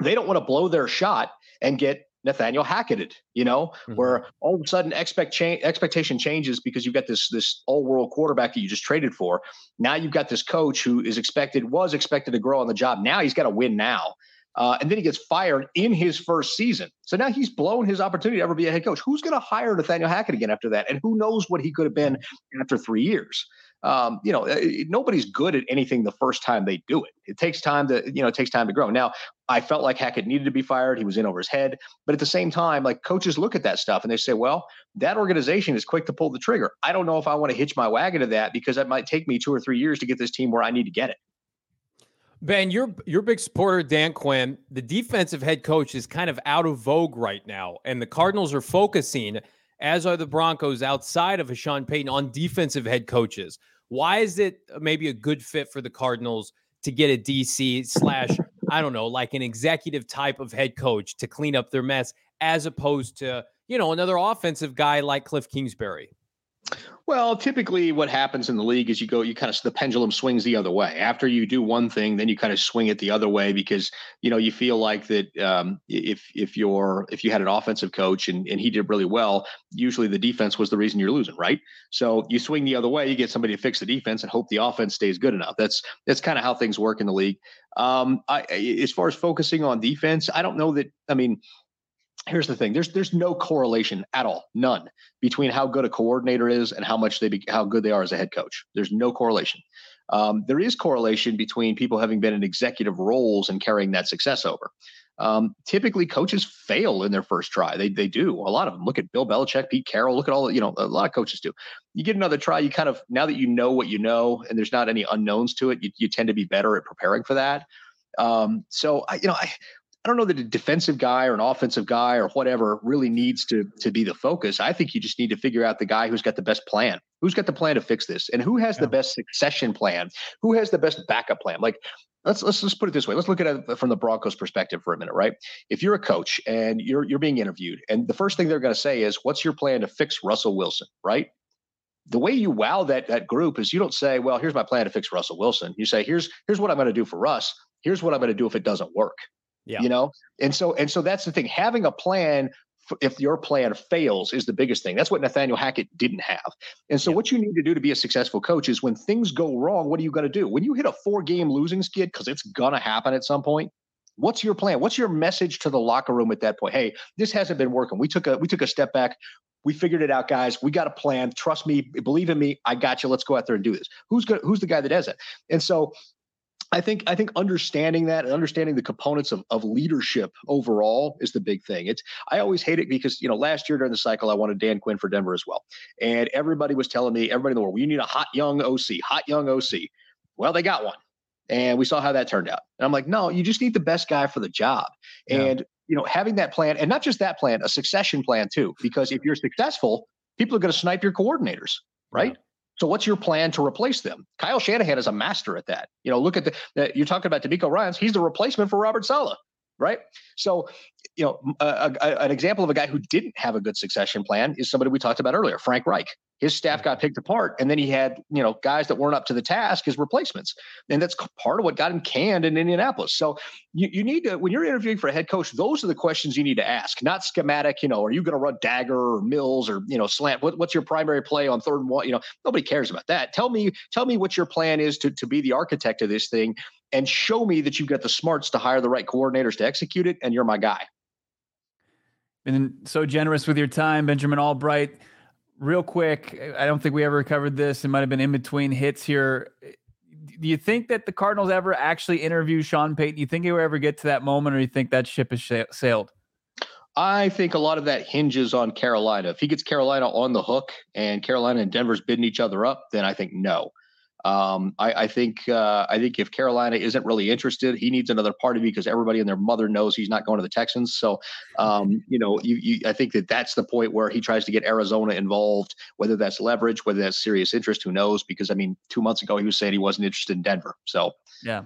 They don't want to blow their shot and get Nathaniel Hacketed, you know, mm-hmm. where all of a sudden expect cha- expectation changes because you've got this this all world quarterback that you just traded for. Now you've got this coach who is expected was expected to grow on the job. Now he's got to win now. Uh, and then he gets fired in his first season. So now he's blown his opportunity to ever be a head coach. Who's going to hire Nathaniel Hackett again after that? And who knows what he could have been after three years? Um, you know, nobody's good at anything the first time they do it. It takes time to, you know, it takes time to grow. Now, I felt like Hackett needed to be fired. He was in over his head. But at the same time, like coaches look at that stuff and they say, well, that organization is quick to pull the trigger. I don't know if I want to hitch my wagon to that because that might take me two or three years to get this team where I need to get it. Ben, you're you're a big supporter Dan Quinn. The defensive head coach is kind of out of vogue right now, and the Cardinals are focusing, as are the Broncos, outside of Sean Payton, on defensive head coaches. Why is it maybe a good fit for the Cardinals to get a DC slash I don't know, like an executive type of head coach to clean up their mess, as opposed to you know another offensive guy like Cliff Kingsbury? Well, typically what happens in the league is you go, you kind of, the pendulum swings the other way. After you do one thing, then you kind of swing it the other way because, you know, you feel like that um, if, if you're, if you had an offensive coach and, and he did really well, usually the defense was the reason you're losing, right? So you swing the other way, you get somebody to fix the defense and hope the offense stays good enough. That's, that's kind of how things work in the league. Um, I, as far as focusing on defense, I don't know that, I mean, here's the thing there's there's no correlation at all none between how good a coordinator is and how much they be, how good they are as a head coach. There's no correlation. Um, there is correlation between people having been in executive roles and carrying that success over. Um, typically coaches fail in their first try. They, they do a lot of them look at bill belichick pete carroll look at all you know a lot of coaches do. You get another try you kind of now that you know what you know and there's not any unknowns to it you, you tend to be better at preparing for that. Um, so I, you know, I, I don't know that a defensive guy or an offensive guy or whatever really needs to to be the focus. I think you just need to figure out the guy who's got the best plan, who's got the plan to fix this, and who has yeah. the best succession plan, who has the best backup plan. Like let's let's just put it this way. Let's look at it from the Broncos' perspective for a minute, right? If you're a coach and you're you're being interviewed, and the first thing they're going to say is, "What's your plan to fix Russell Wilson?" Right? The way you wow that that group is you don't say, "Well, here's my plan to fix Russell Wilson." You say, "Here's here's what I'm going to do for Russ. Here's what I'm going to do if it doesn't work." Yeah. You know, and so and so that's the thing. Having a plan if your plan fails is the biggest thing. That's what Nathaniel Hackett didn't have. And so, yeah. what you need to do to be a successful coach is when things go wrong, what are you going to do? When you hit a four game losing skid, because it's going to happen at some point. What's your plan? What's your message to the locker room at that point? Hey, this hasn't been working. We took a we took a step back. We figured it out, guys. We got a plan. Trust me, believe in me. I got you. Let's go out there and do this. Who's good? Who's the guy that does it? And so I think I think understanding that and understanding the components of, of leadership overall is the big thing. It's I always hate it because you know last year during the cycle I wanted Dan Quinn for Denver as well, and everybody was telling me everybody in the world, well, you need a hot young OC, hot young OC. Well, they got one, and we saw how that turned out. And I'm like, no, you just need the best guy for the job, yeah. and you know having that plan, and not just that plan, a succession plan too, because if you're successful, people are going to snipe your coordinators, right? Yeah. So what's your plan to replace them? Kyle Shanahan is a master at that. You know, look at the, you're talking about DeMeco Ryans. He's the replacement for Robert Saleh, right? So, you know, uh, a, a, an example of a guy who didn't have a good succession plan is somebody we talked about earlier, Frank Reich. His staff got picked apart, and then he had, you know, guys that weren't up to the task as replacements, and that's part of what got him canned in Indianapolis. So, you, you need to when you're interviewing for a head coach, those are the questions you need to ask, not schematic. You know, are you going to run dagger or mills or you know slant? What, what's your primary play on third and one? You know, nobody cares about that. Tell me, tell me what your plan is to to be the architect of this thing, and show me that you've got the smarts to hire the right coordinators to execute it, and you're my guy. And so generous with your time, Benjamin Albright. Real quick, I don't think we ever covered this. It might have been in between hits here. Do you think that the Cardinals ever actually interview Sean Payton? Do you think he will ever get to that moment, or do you think that ship has sailed? I think a lot of that hinges on Carolina. If he gets Carolina on the hook and Carolina and Denver's bidding each other up, then I think no. Um, I, I, think uh, I think if Carolina isn't really interested, he needs another party because everybody and their mother knows he's not going to the Texans. So, um, you know, you, you, I think that that's the point where he tries to get Arizona involved, whether that's leverage, whether that's serious interest, who knows? Because I mean, two months ago he was saying he wasn't interested in Denver. So, yeah.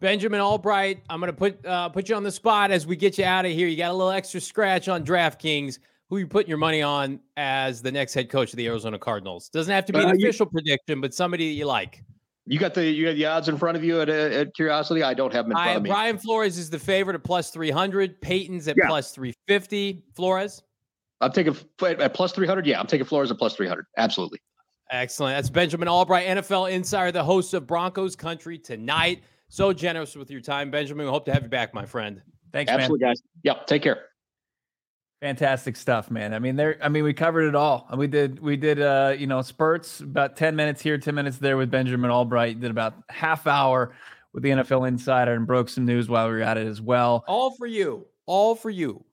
Benjamin Albright, I'm going to put uh, put you on the spot as we get you out of here. You got a little extra scratch on DraftKings who you putting your money on as the next head coach of the Arizona Cardinals? Doesn't have to be an uh, official you, prediction, but somebody that you like. You got the you got the odds in front of you at, at curiosity. I don't have them in front I, of me. Brian Flores is the favorite at plus three hundred. Payton's at yeah. plus three fifty. Flores. I'm taking at plus three hundred. Yeah, I'm taking Flores at plus three hundred. Absolutely. Excellent. That's Benjamin Albright, NFL insider, the host of Broncos Country tonight. So generous with your time, Benjamin. We hope to have you back, my friend. Thanks, Absolutely, man. guys. Yep. Take care. Fantastic stuff, man. I mean, there. I mean, we covered it all. We did. We did. Uh, you know, spurts about ten minutes here, ten minutes there with Benjamin Albright. Did about half hour with the NFL Insider and broke some news while we were at it as well. All for you. All for you.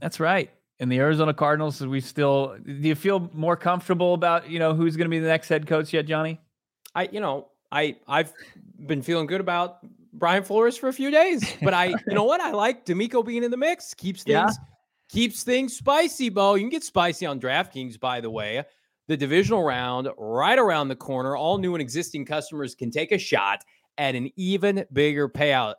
That's right. And the Arizona Cardinals. We still. Do you feel more comfortable about you know who's going to be the next head coach yet, Johnny? I. You know, I. I've been feeling good about Brian Flores for a few days, but I. you know what? I like DeMeco being in the mix. Keeps things. Yeah keeps things spicy, Bo. You can get spicy on DraftKings, by the way. The divisional round right around the corner. All new and existing customers can take a shot at an even bigger payout.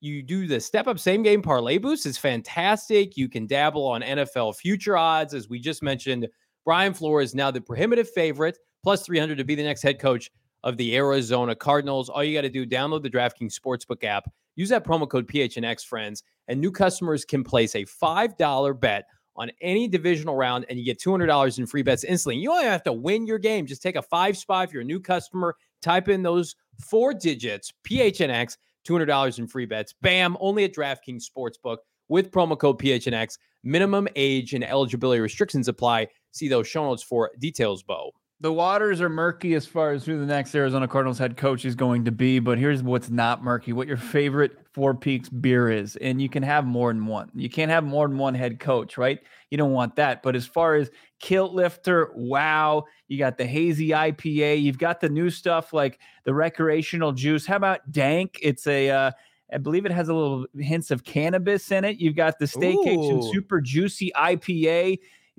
You do the step up same game parlay boost. It's fantastic. You can dabble on NFL future odds. As we just mentioned, Brian Flores is now the prohibitive favorite, plus 300 to be the next head coach of the Arizona Cardinals. All you got to do, download the DraftKings Sportsbook app Use that promo code PHNX, friends, and new customers can place a $5 bet on any divisional round and you get $200 in free bets instantly. You only have to win your game. Just take a five spot if you're a new customer, type in those four digits, PHNX, $200 in free bets. Bam, only at DraftKings Sportsbook with promo code PHNX. Minimum age and eligibility restrictions apply. See those show notes for details, Bo the waters are murky as far as who the next Arizona Cardinals head coach is going to be, but here's what's not murky what your favorite Four Peaks beer is. And you can have more than one. You can't have more than one head coach, right? You don't want that. But as far as Kilt Lifter, wow, you got the hazy IPA, you've got the new stuff like the recreational juice. How about Dank? It's a, uh, I believe it has a little hints of cannabis in it. You've got the Staycation Ooh. Super Juicy IPA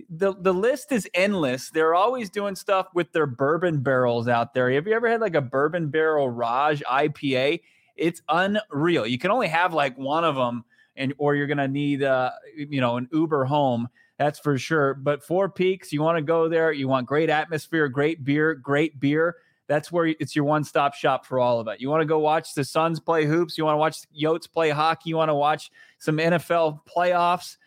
the the list is endless. They're always doing stuff with their bourbon barrels out there. Have you ever had like a bourbon barrel Raj IPA? It's unreal. You can only have like one of them, and or you're gonna need uh you know an Uber home. That's for sure. But Four Peaks, you want to go there. You want great atmosphere, great beer, great beer. That's where it's your one stop shop for all of it. You want to go watch the Suns play hoops. You want to watch Yotes play hockey. You want to watch some NFL playoffs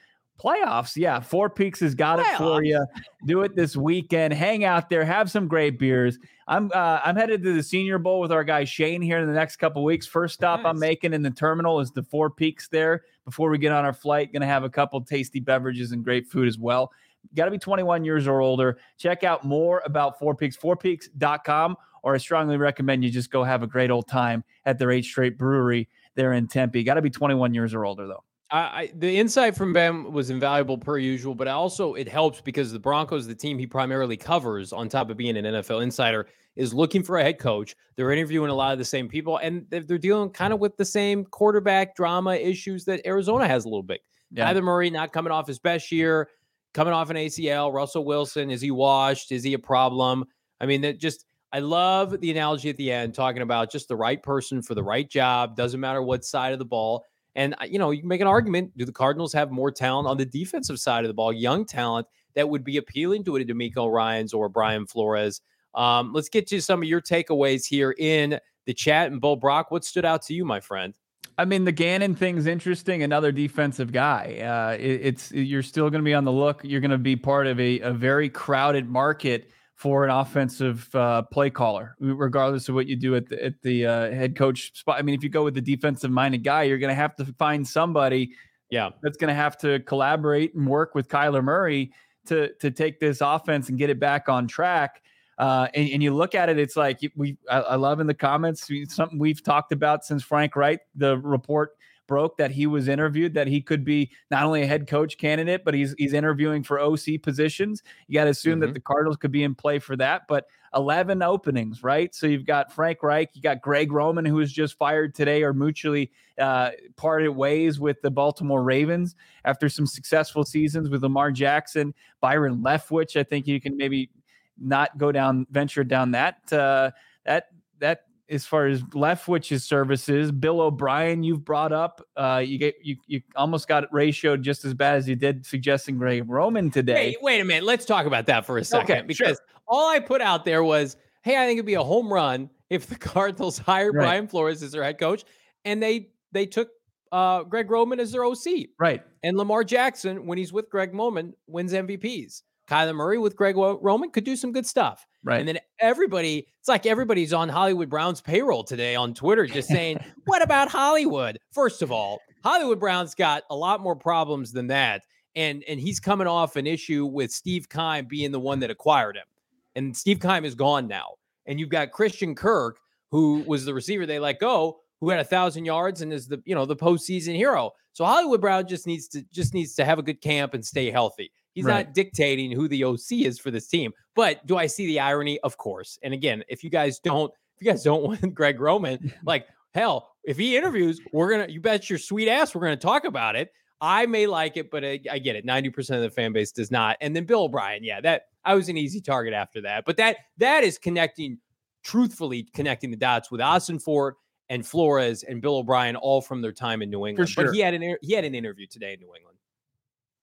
Playoffs, yeah. Four Peaks has got Playoffs. it for you. Do it this weekend. Hang out there, have some great beers. I'm uh, I'm headed to the Senior Bowl with our guy Shane here in the next couple weeks. First stop nice. I'm making in the terminal is the Four Peaks there. Before we get on our flight, gonna have a couple tasty beverages and great food as well. Got to be 21 years or older. Check out more about Four Peaks, fourpeaks.com, or I strongly recommend you just go have a great old time at their 8th Street Brewery there in Tempe. Got to be 21 years or older though. I, the insight from Ben was invaluable per usual, but also it helps because the Broncos, the team he primarily covers, on top of being an NFL insider, is looking for a head coach. They're interviewing a lot of the same people, and they're dealing kind of with the same quarterback drama issues that Arizona has a little bit. Yeah. Kyler Murray not coming off his best year, coming off an ACL. Russell Wilson, is he washed? Is he a problem? I mean, that just I love the analogy at the end talking about just the right person for the right job. Doesn't matter what side of the ball. And, you know, you can make an argument do the Cardinals have more talent on the defensive side of the ball, young talent that would be appealing to a DeMeco Ryans or Brian Flores? Um, let's get to some of your takeaways here in the chat. And Bo Brock, what stood out to you, my friend? I mean, the Gannon thing's interesting. Another defensive guy. Uh, it, it's you're still going to be on the look. You're going to be part of a, a very crowded market for an offensive uh, play caller, regardless of what you do at the, at the uh, head coach spot. I mean, if you go with the defensive minded guy, you're going to have to find somebody, yeah, that's going to have to collaborate and work with Kyler Murray to to take this offense and get it back on track. Uh, and, and, you look at it, it's like we I, I love in the comments something we've talked about since Frank Reich the report broke that he was interviewed that he could be not only a head coach candidate, but he's he's interviewing for OC positions. You got to assume mm-hmm. that the Cardinals could be in play for that. But 11 openings, right? So you've got Frank Reich, you got Greg Roman, who was just fired today or mutually uh, parted ways with the Baltimore Ravens after some successful seasons with Lamar Jackson, Byron Leftwich. I think you can maybe not go down, venture down that uh, that that as far as Leftwich's services, Bill O'Brien, you've brought up. Uh, you get you you almost got it ratioed just as bad as you did suggesting Greg Roman today. Hey, wait a minute, let's talk about that for a second okay, because sure. all I put out there was, hey, I think it'd be a home run if the Cardinals hired right. Brian Flores as their head coach, and they they took uh, Greg Roman as their OC, right? And Lamar Jackson, when he's with Greg Roman, wins MVPs. Kyler Murray with Greg Roman could do some good stuff. Right. And then everybody, it's like everybody's on Hollywood Brown's payroll today on Twitter, just saying, what about Hollywood? First of all, Hollywood Brown's got a lot more problems than that. And and he's coming off an issue with Steve Keim being the one that acquired him. And Steve Keim is gone now. And you've got Christian Kirk, who was the receiver they let go, who had a thousand yards and is the you know the postseason hero. So Hollywood Brown just needs to just needs to have a good camp and stay healthy. He's right. not dictating who the OC is for this team. But do I see the irony? Of course. And again, if you guys don't, if you guys don't want Greg Roman, like hell, if he interviews, we're gonna you bet your sweet ass we're gonna talk about it. I may like it, but I, I get it. 90% of the fan base does not. And then Bill O'Brien, yeah, that I was an easy target after that. But that that is connecting, truthfully connecting the dots with Ossenfort and Flores and Bill O'Brien, all from their time in New England. Sure. But he had an he had an interview today in New England.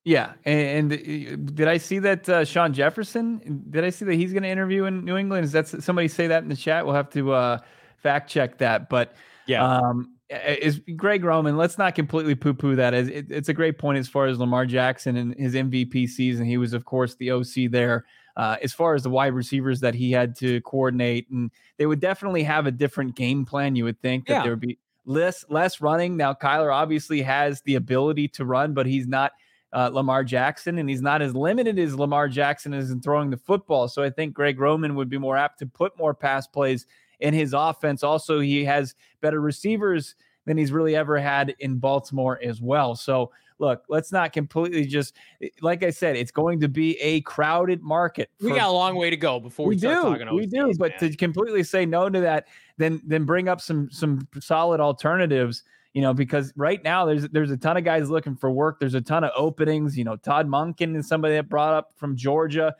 Yeah, and, and, did I see that uh, Shawn Jefferson? Did I see that he's going to interview in New England? Is that somebody say that in the chat? We'll have to uh, fact check that. But yeah, um, is Greg Roman? Let's not completely poo poo that. As it, it's a great point as far as Lamar Jackson and his MVP season. He was, of course, the OC there. Uh, as far as the wide receivers that he had to coordinate, and they would definitely have a different game plan. You would think that yeah. there would be less less running. Now Kyler obviously has the ability to run, but he's not uh, Lamar Jackson, and he's not as limited as Lamar Jackson is in throwing the football. So I think Greg Roman would be more apt to put more pass plays in his offense. Also, he has better receivers than he's really ever had in Baltimore as well. So look, let's not completely just like I said, it's going to be a crowded market. For, we got a long way to go before we, we do. we do, but man. to completely say no to that, then then bring up some some solid alternatives you know, because right now there's there's a ton of guys looking for work. There's a ton of openings. You know, Todd Monken is somebody that brought up from Georgia.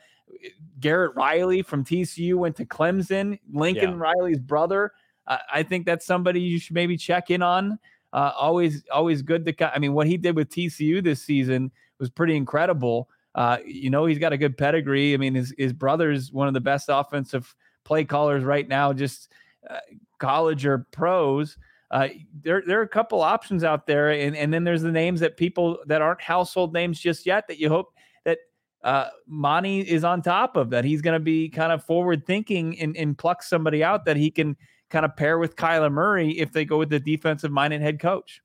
Garrett Riley from TCU went to Clemson. Lincoln yeah. Riley's brother. Uh, I think that's somebody you should maybe check in on. Uh, always, always good to. I mean, what he did with TCU this season was pretty incredible. Uh, you know, he's got a good pedigree. I mean, his his brother's one of the best offensive play callers right now, just uh, college or pros. Uh, there there are a couple options out there, and and then there's the names that people that aren't household names just yet that you hope that uh, Monti is on top of that. He's going to be kind of forward thinking and, and pluck somebody out that he can kind of pair with Kyler Murray if they go with the defensive minded head coach.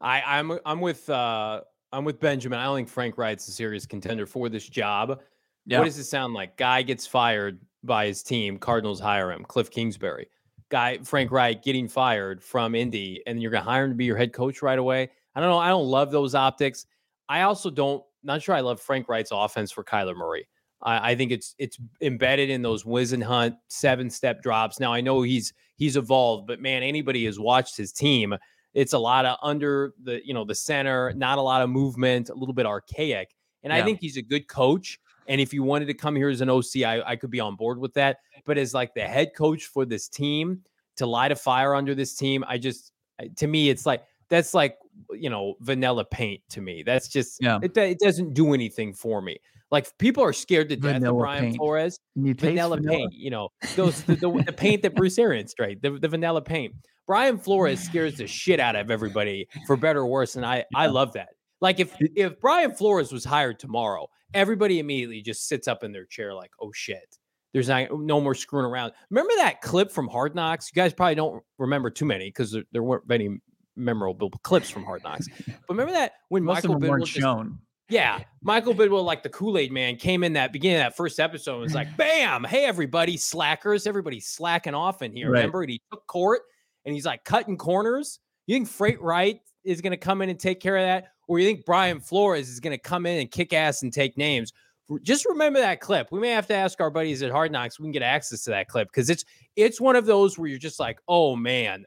I, I'm I'm with uh, I'm with Benjamin. I don't think Frank Reich's a serious contender for this job. Yeah. What does it sound like? Guy gets fired by his team. Cardinals hire him. Cliff Kingsbury. Guy Frank Reich getting fired from Indy, and you're gonna hire him to be your head coach right away. I don't know. I don't love those optics. I also don't. Not sure I love Frank Reich's offense for Kyler Murray. I, I think it's it's embedded in those Whisenhunt seven step drops. Now I know he's he's evolved, but man, anybody has watched his team it's a lot of under the you know the center, not a lot of movement, a little bit archaic. And yeah. I think he's a good coach. And if you wanted to come here as an OC, I, I could be on board with that. But as like the head coach for this team to light a fire under this team, I just to me it's like that's like you know vanilla paint to me. That's just yeah. it, it doesn't do anything for me. Like people are scared to death vanilla of Brian paint. Flores. Vanilla, vanilla, paint, you know, those the, the, the paint that Bruce Arians straight, the, the vanilla paint. Brian Flores scares the shit out of everybody for better or worse, and I I love that. Like if if Brian Flores was hired tomorrow, everybody immediately just sits up in their chair like, oh shit. There's not, no more screwing around. Remember that clip from Hard Knocks? You guys probably don't remember too many because there, there, weren't many memorable clips from Hard Knocks. But remember that when Most Michael Bidwill just, shown. Yeah, Michael Bidwill, like the Kool Aid Man, came in that beginning of that first episode and was like, "Bam! Hey, everybody, slackers! Everybody's slacking off in here." Right. Remember, and he took court and he's like cutting corners. You think Frank Reich is going to come in and take care of that, or you think Brian Flores is going to come in and kick ass and take names? Just remember that clip. We may have to ask our buddies at Hard Knocks. We can get access to that clip because it's it's one of those where you're just like, oh man,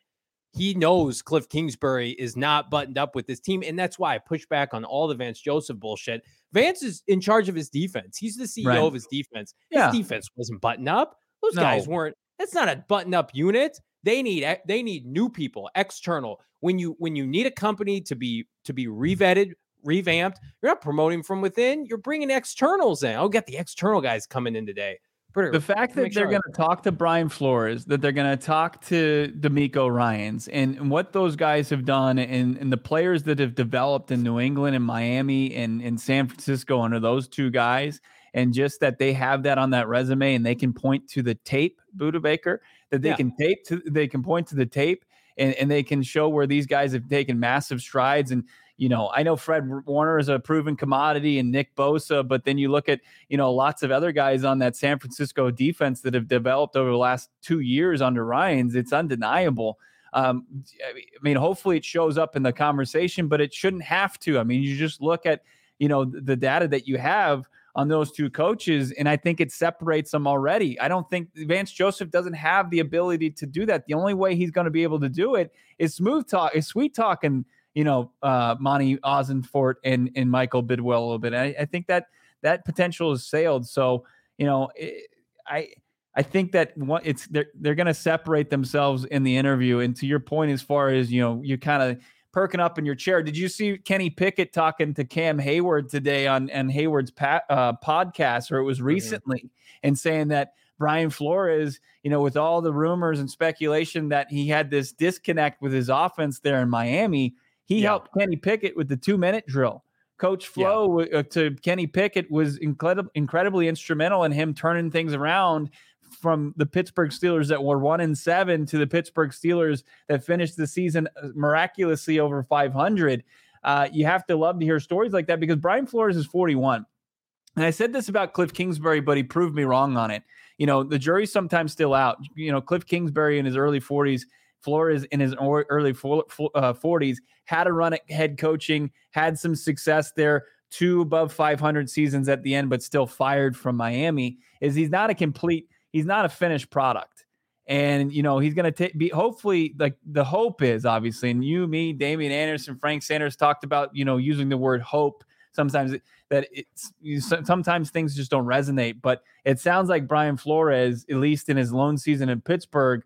he knows Cliff Kingsbury is not buttoned up with this team. And that's why I push back on all the Vance Joseph bullshit. Vance is in charge of his defense. He's the CEO right. of his defense. Yeah. His defense wasn't buttoned up. Those no. guys weren't. That's not a button up unit. They need they need new people, external. When you when you need a company to be to be mm-hmm. revetted, revamped, you're not promoting from within. You're bringing externals in. I'll get the external guys coming in today. Pretty, the fact that they're going to talk to Brian Flores, that they're going to talk to DeMeco Ryans, and, and, what those guys have done, and, and the players that have developed in New England and Miami and, and San Francisco under those two guys, and just that they have that on that resume and they can point to the tape, Budda Baker, that they yeah. can tape to they can point to the tape and, and they can show where these guys have taken massive strides. And, you know, I know Fred Warner is a proven commodity and Nick Bosa, but then you look at, you know, lots of other guys on that San Francisco defense that have developed over the last two years under Ryans. It's undeniable. Um, I mean, hopefully it shows up in the conversation, but it shouldn't have to. I mean, you just look at, you know, the data that you have on those two coaches. And I think it separates them already. I don't think Vance Joseph doesn't have the ability to do that. The only way he's going to be able to do it is smooth talk, is sweet talking, you know, uh, Monti Ossenfort and, and Michael Bidwill a little bit. I, I, think that that potential is sailed. So, you know, it, I, I think that what it's they're they're going to separate themselves in the interview. And to your point, as far as you know, you kind of perking up in your chair. Did you see Kenny Pickett talking to Cam Heyward today on, on Heyward's pa- uh, podcast, or it was mm-hmm. recently, mm-hmm. and saying that Brian Flores, you know, with all the rumors and speculation that he had this disconnect with his offense there in Miami, he yeah. helped Kenny Pickett with the two minute drill. Coach Flo yeah. uh, to Kenny Pickett was incredible, incredibly instrumental in him turning things around from the Pittsburgh Steelers that were one and seven to the Pittsburgh Steelers that finished the season uh, miraculously over 500. Uh, you have to love to hear stories like that because Brian Flores is 41. And I said this about Cliff Kingsbury, but he proved me wrong on it. You know, the jury's sometimes still out. You know, Cliff Kingsbury in his early 40s, Flores in his early 40s uh, had a run at head coaching, had some success there, two above 500 seasons at the end, but still fired from Miami. Is he's not a complete he's not a finished product. And you know he's going to be hopefully like the hope is obviously, and you, me, Damien Anderson, Frank Sanders talked about you know using the word hope sometimes that it's sometimes things just don't resonate. But it sounds like Brian Flores, at least in his lone season in Pittsburgh,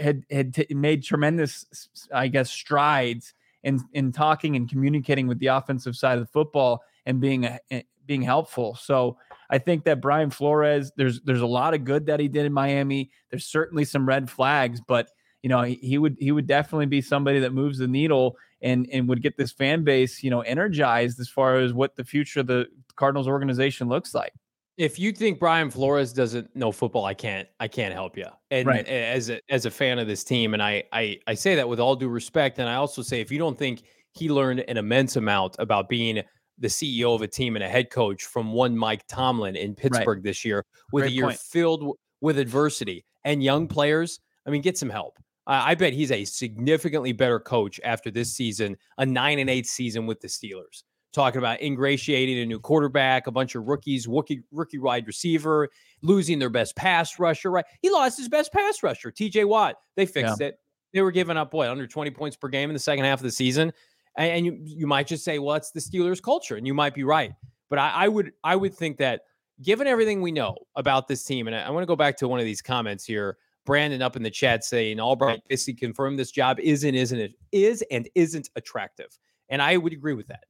had had t- made tremendous, I guess, strides in in talking and communicating with the offensive side of the football and being eh, being helpful. So I think that Brian Flores, there's there's a lot of good that he did in Miami. There's certainly some red flags, but you know, he, he would he would definitely be somebody that moves the needle and and would get this fan base, you know, energized as far as what the future of the Cardinals organization looks like. If you think Brian Flores doesn't know football, I can't I can't help you. And Right. as a as a fan of this team, and I I I say that with all due respect, and I also say if you don't think he learned an immense amount about being the CEO of a team and a head coach from one Mike Tomlin in Pittsburgh this year, with a year point. filled w- with adversity and young players. I mean, get some help. I I bet he's a significantly better coach after this season, a nine and eight season with the Steelers. Talking about ingratiating a new quarterback, a bunch of rookies, rookie, rookie wide receiver, losing their best pass rusher. Right, he lost his best pass rusher, T.J. Watt. They fixed it. They were giving up what under twenty points per game in the second half of the season, and, and you you might just say, well, it's the Steelers' culture, and you might be right. But I, I would I would think that given everything we know about this team, and I, I want to go back to one of these comments here. Brandon up in the chat saying Albright basically confirmed this job is and isn't it is and isn't attractive. And I would agree with that.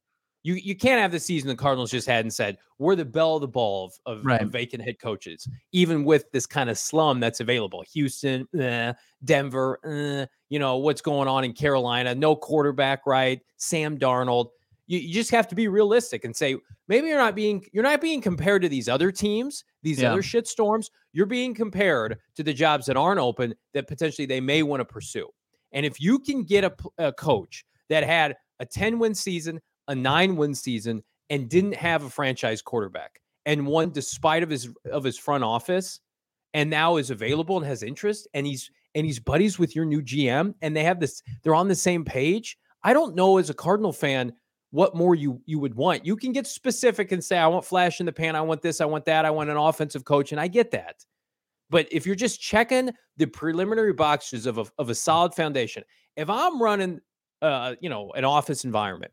You you can't have the season the Cardinals just had and said, we're the bell of the ball of, of, Right. of vacant head coaches, even with this kind of slum that's available. Houston, eh, Denver, eh, you know, what's going on in Carolina, no quarterback, right? Sam Darnold. You, you just have to be realistic and say, maybe you're not being you're not being compared to these other teams, these Yeah. other shit storms. You're being compared to the jobs that aren't open that potentially they may want to pursue. And if you can get a coach that had a 10 win season, a nine win season, and didn't have a franchise quarterback and won despite of his of his front office, and now is available and has interest, and he's and he's buddies with your new GM, and they have this, they're on the same page. I don't know as a Cardinal fan what more you you would want. You can get specific and say, I want flash in the pan, I want this, I want that, I want an offensive coach, and I get that. But if you're just checking the preliminary boxes of a, of a solid foundation, if I'm running, uh, you know, an office environment,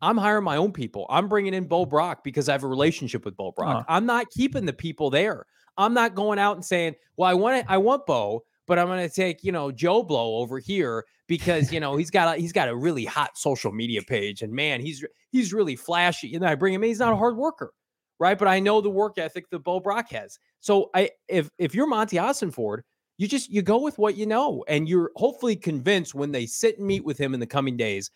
I'm hiring my own people. I'm bringing in Bo Brock because I have a relationship with Bo Brock. Huh. I'm not keeping the people there. I'm not going out and saying, "Well, I want it, I want Bo, but I'm going to take you know Joe Blow over here because you know he's got a, he's got a really hot social media page, and man, he's he's really flashy." And I bring him in. He's not a hard worker, right? But I know the work ethic that Bo Brock has. So I if if you're Monti Ford, you just you go with what you know, and you're hopefully convinced when they sit and meet with him in the coming days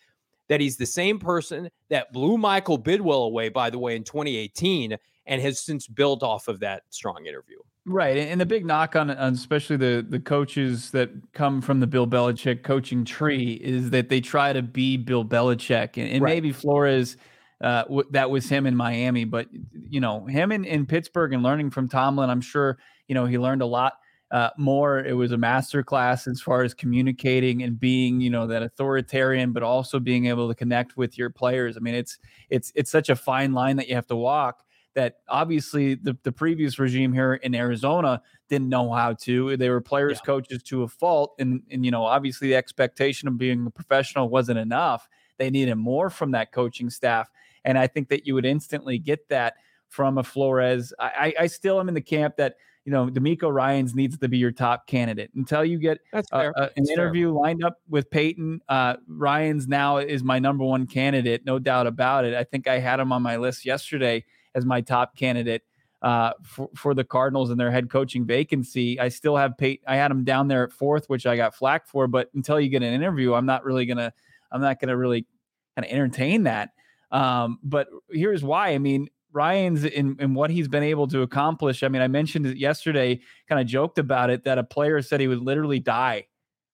that he's the same person that blew Michael Bidwill away, by the way, in 2018, and has since built off of that strong interview. Right, and the big knock on, on especially the the coaches that come from the Bill Belichick coaching tree is that they try to be Bill Belichick, and, and Right. maybe Flores, uh, w- that was him in Miami, but you know him in, in Pittsburgh and learning from Tomlin, I'm sure you know he learned a lot uh, more. It was a master class as far as communicating and being you know that authoritarian, but also being able to connect with your players. I mean, it's it's it's such a fine line that you have to walk that obviously the, the previous regime here in Arizona didn't know how to. They were players, Yeah. coaches to a fault. And, and, you know, obviously the expectation of being a professional wasn't enough. They needed more from that coaching staff. And I think that you would instantly get that from a Flores. I, I I still am in the camp that, you know, DeMeco Ryans needs to be your top candidate until you get uh, fair. uh, an That's fair. interview lined up with Payton. Uh, Ryan's now is my number one candidate, no doubt about it. I think I had him on my list yesterday as my top candidate uh, for, for the Cardinals and their head coaching vacancy. I still have Payton. I had him down there at fourth, which I got flack for. But until you get an interview, I'm not really gonna. I'm not gonna really kind of entertain that. Um, but here's why. I mean, Ryan's in, in what he's been able to accomplish. I mean, I mentioned it yesterday, kind of joked about it that a player said he would literally die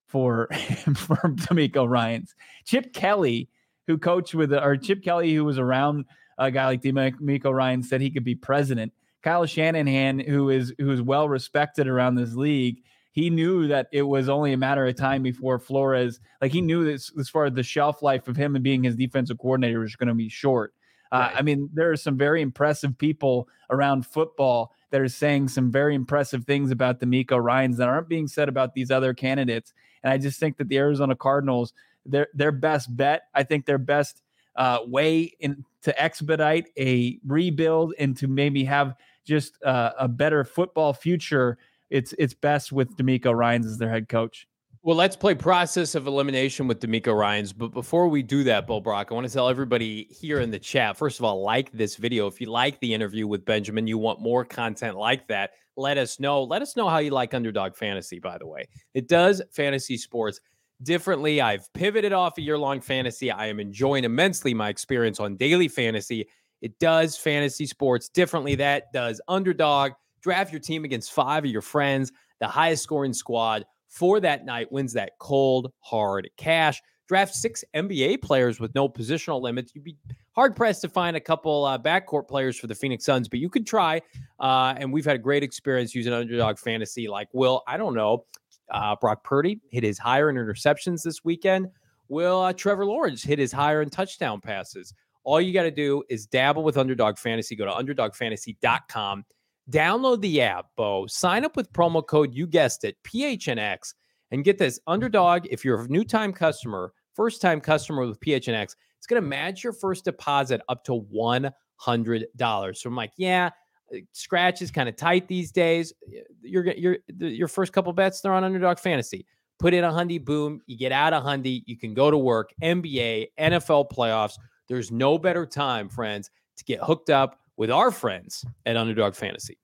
for for DeMeco Ryan's. Chip Kelly, who coached with or Chip Kelly, who was around a guy like DeMeco Ryan, said he could be president. Kyle Shanahan, who is who is well respected around this league, he knew that it was only a matter of time before Flores, like he knew this as far as the shelf life of him and being his defensive coordinator was going to be short. Uh, Right. I mean, there are some very impressive people around football that are saying some very impressive things about the DeMeco Ryans that aren't being said about these other candidates. And I just think that the Arizona Cardinals, their their best bet, I think their best uh, way in to expedite a rebuild and to maybe have just uh, a better football future. It's it's best with DeMeco Ryans as their head coach. Well, let's play process of elimination with DeMeco Ryans. But before we do that, Bo Brock, I want to tell everybody here in the chat first of all, like this video. If you like the interview with Benjamin, you want more content like that, let us know. Let us know how you like Underdog Fantasy, by the way. It does fantasy sports differently. I've pivoted off a year long fantasy. I am enjoying immensely my experience on daily fantasy. It does fantasy sports differently. That does Underdog. Draft your team against five of your friends, the highest scoring squad for that night wins that cold, hard cash. Draft six NBA players with no positional limits. You'd be hard pressed to find a couple uh, backcourt players for the Phoenix Suns, but you could try. Uh, and we've had a great experience using underdog fantasy. Like, Will, I don't know, uh, Brock Purdy hit his higher in interceptions this weekend. Will uh, Trevor Lawrence hit his higher in touchdown passes? All you got to do is dabble with underdog fantasy. Go to underdogfantasy.com Download the app, Bo. Sign up with promo code, you guessed it, PHNX, and get this underdog. If you're a new time customer, first time customer with PHNX, it's going to match your first deposit up to $100. So I'm like, yeah, uh, scratch is kind of tight these days. You're, you're, your first couple bets, they're on underdog fantasy. Put in a hundy, boom, you get out a hundy, you can go to work. NBA, NFL playoffs. There's no better time, friends, to get hooked up with our friends at Underdog Fantasy.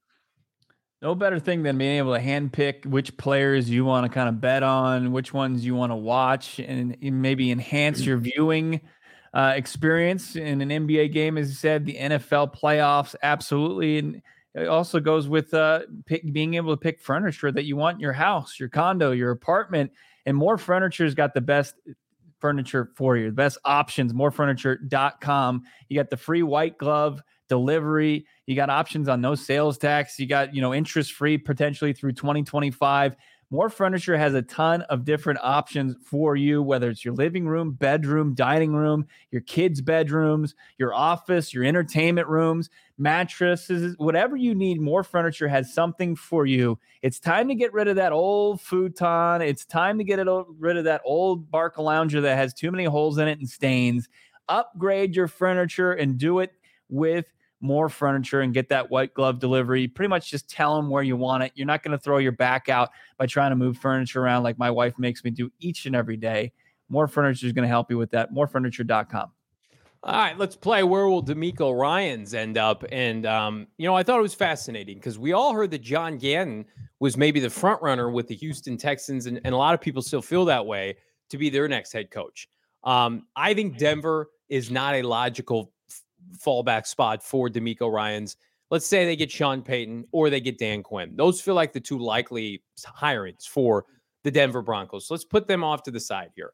No better thing than being able to handpick which players you want to kind of bet on, which ones you want to watch, and maybe enhance your viewing uh, experience in an NBA game. As you said, the NFL playoffs, absolutely. And it also goes with uh, pick, being able to pick furniture that you want in your house, your condo, your apartment. And More Furniture's got the best furniture for you, the best options, morefurniture.com. You got the free white glove delivery. You got options on no sales tax. You got, you know, interest free potentially through 2025. More Furniture has a ton of different options for you, whether it's your living room, bedroom, dining room, your kids' bedrooms, your office, your entertainment rooms, mattresses, whatever you need. More Furniture has something for you. It's time to get rid of that old futon. It's time to get rid of that old Barcalounger that has too many holes in it and stains. Upgrade your furniture and do it with more furniture and get that white glove delivery. Pretty much just tell them where you want it. You're not going to throw your back out by trying to move furniture around like my wife makes me do each and every day. More furniture is going to help you with that. Morefurniture.com. All right, let's play. Where will DeMeco Ryans end up? And um, you know, I thought it was fascinating because we all heard that John Gannon was maybe the front runner with the Houston Texans, and, and a lot of people still feel that way to be their next head coach. Um, I think Denver is not a logical fallback spot for DeMeco Ryans. Let's say they get Sean Payton or they get Dan Quinn. Those feel like the two likely hirings for the Denver Broncos. So let's put them off to the side here.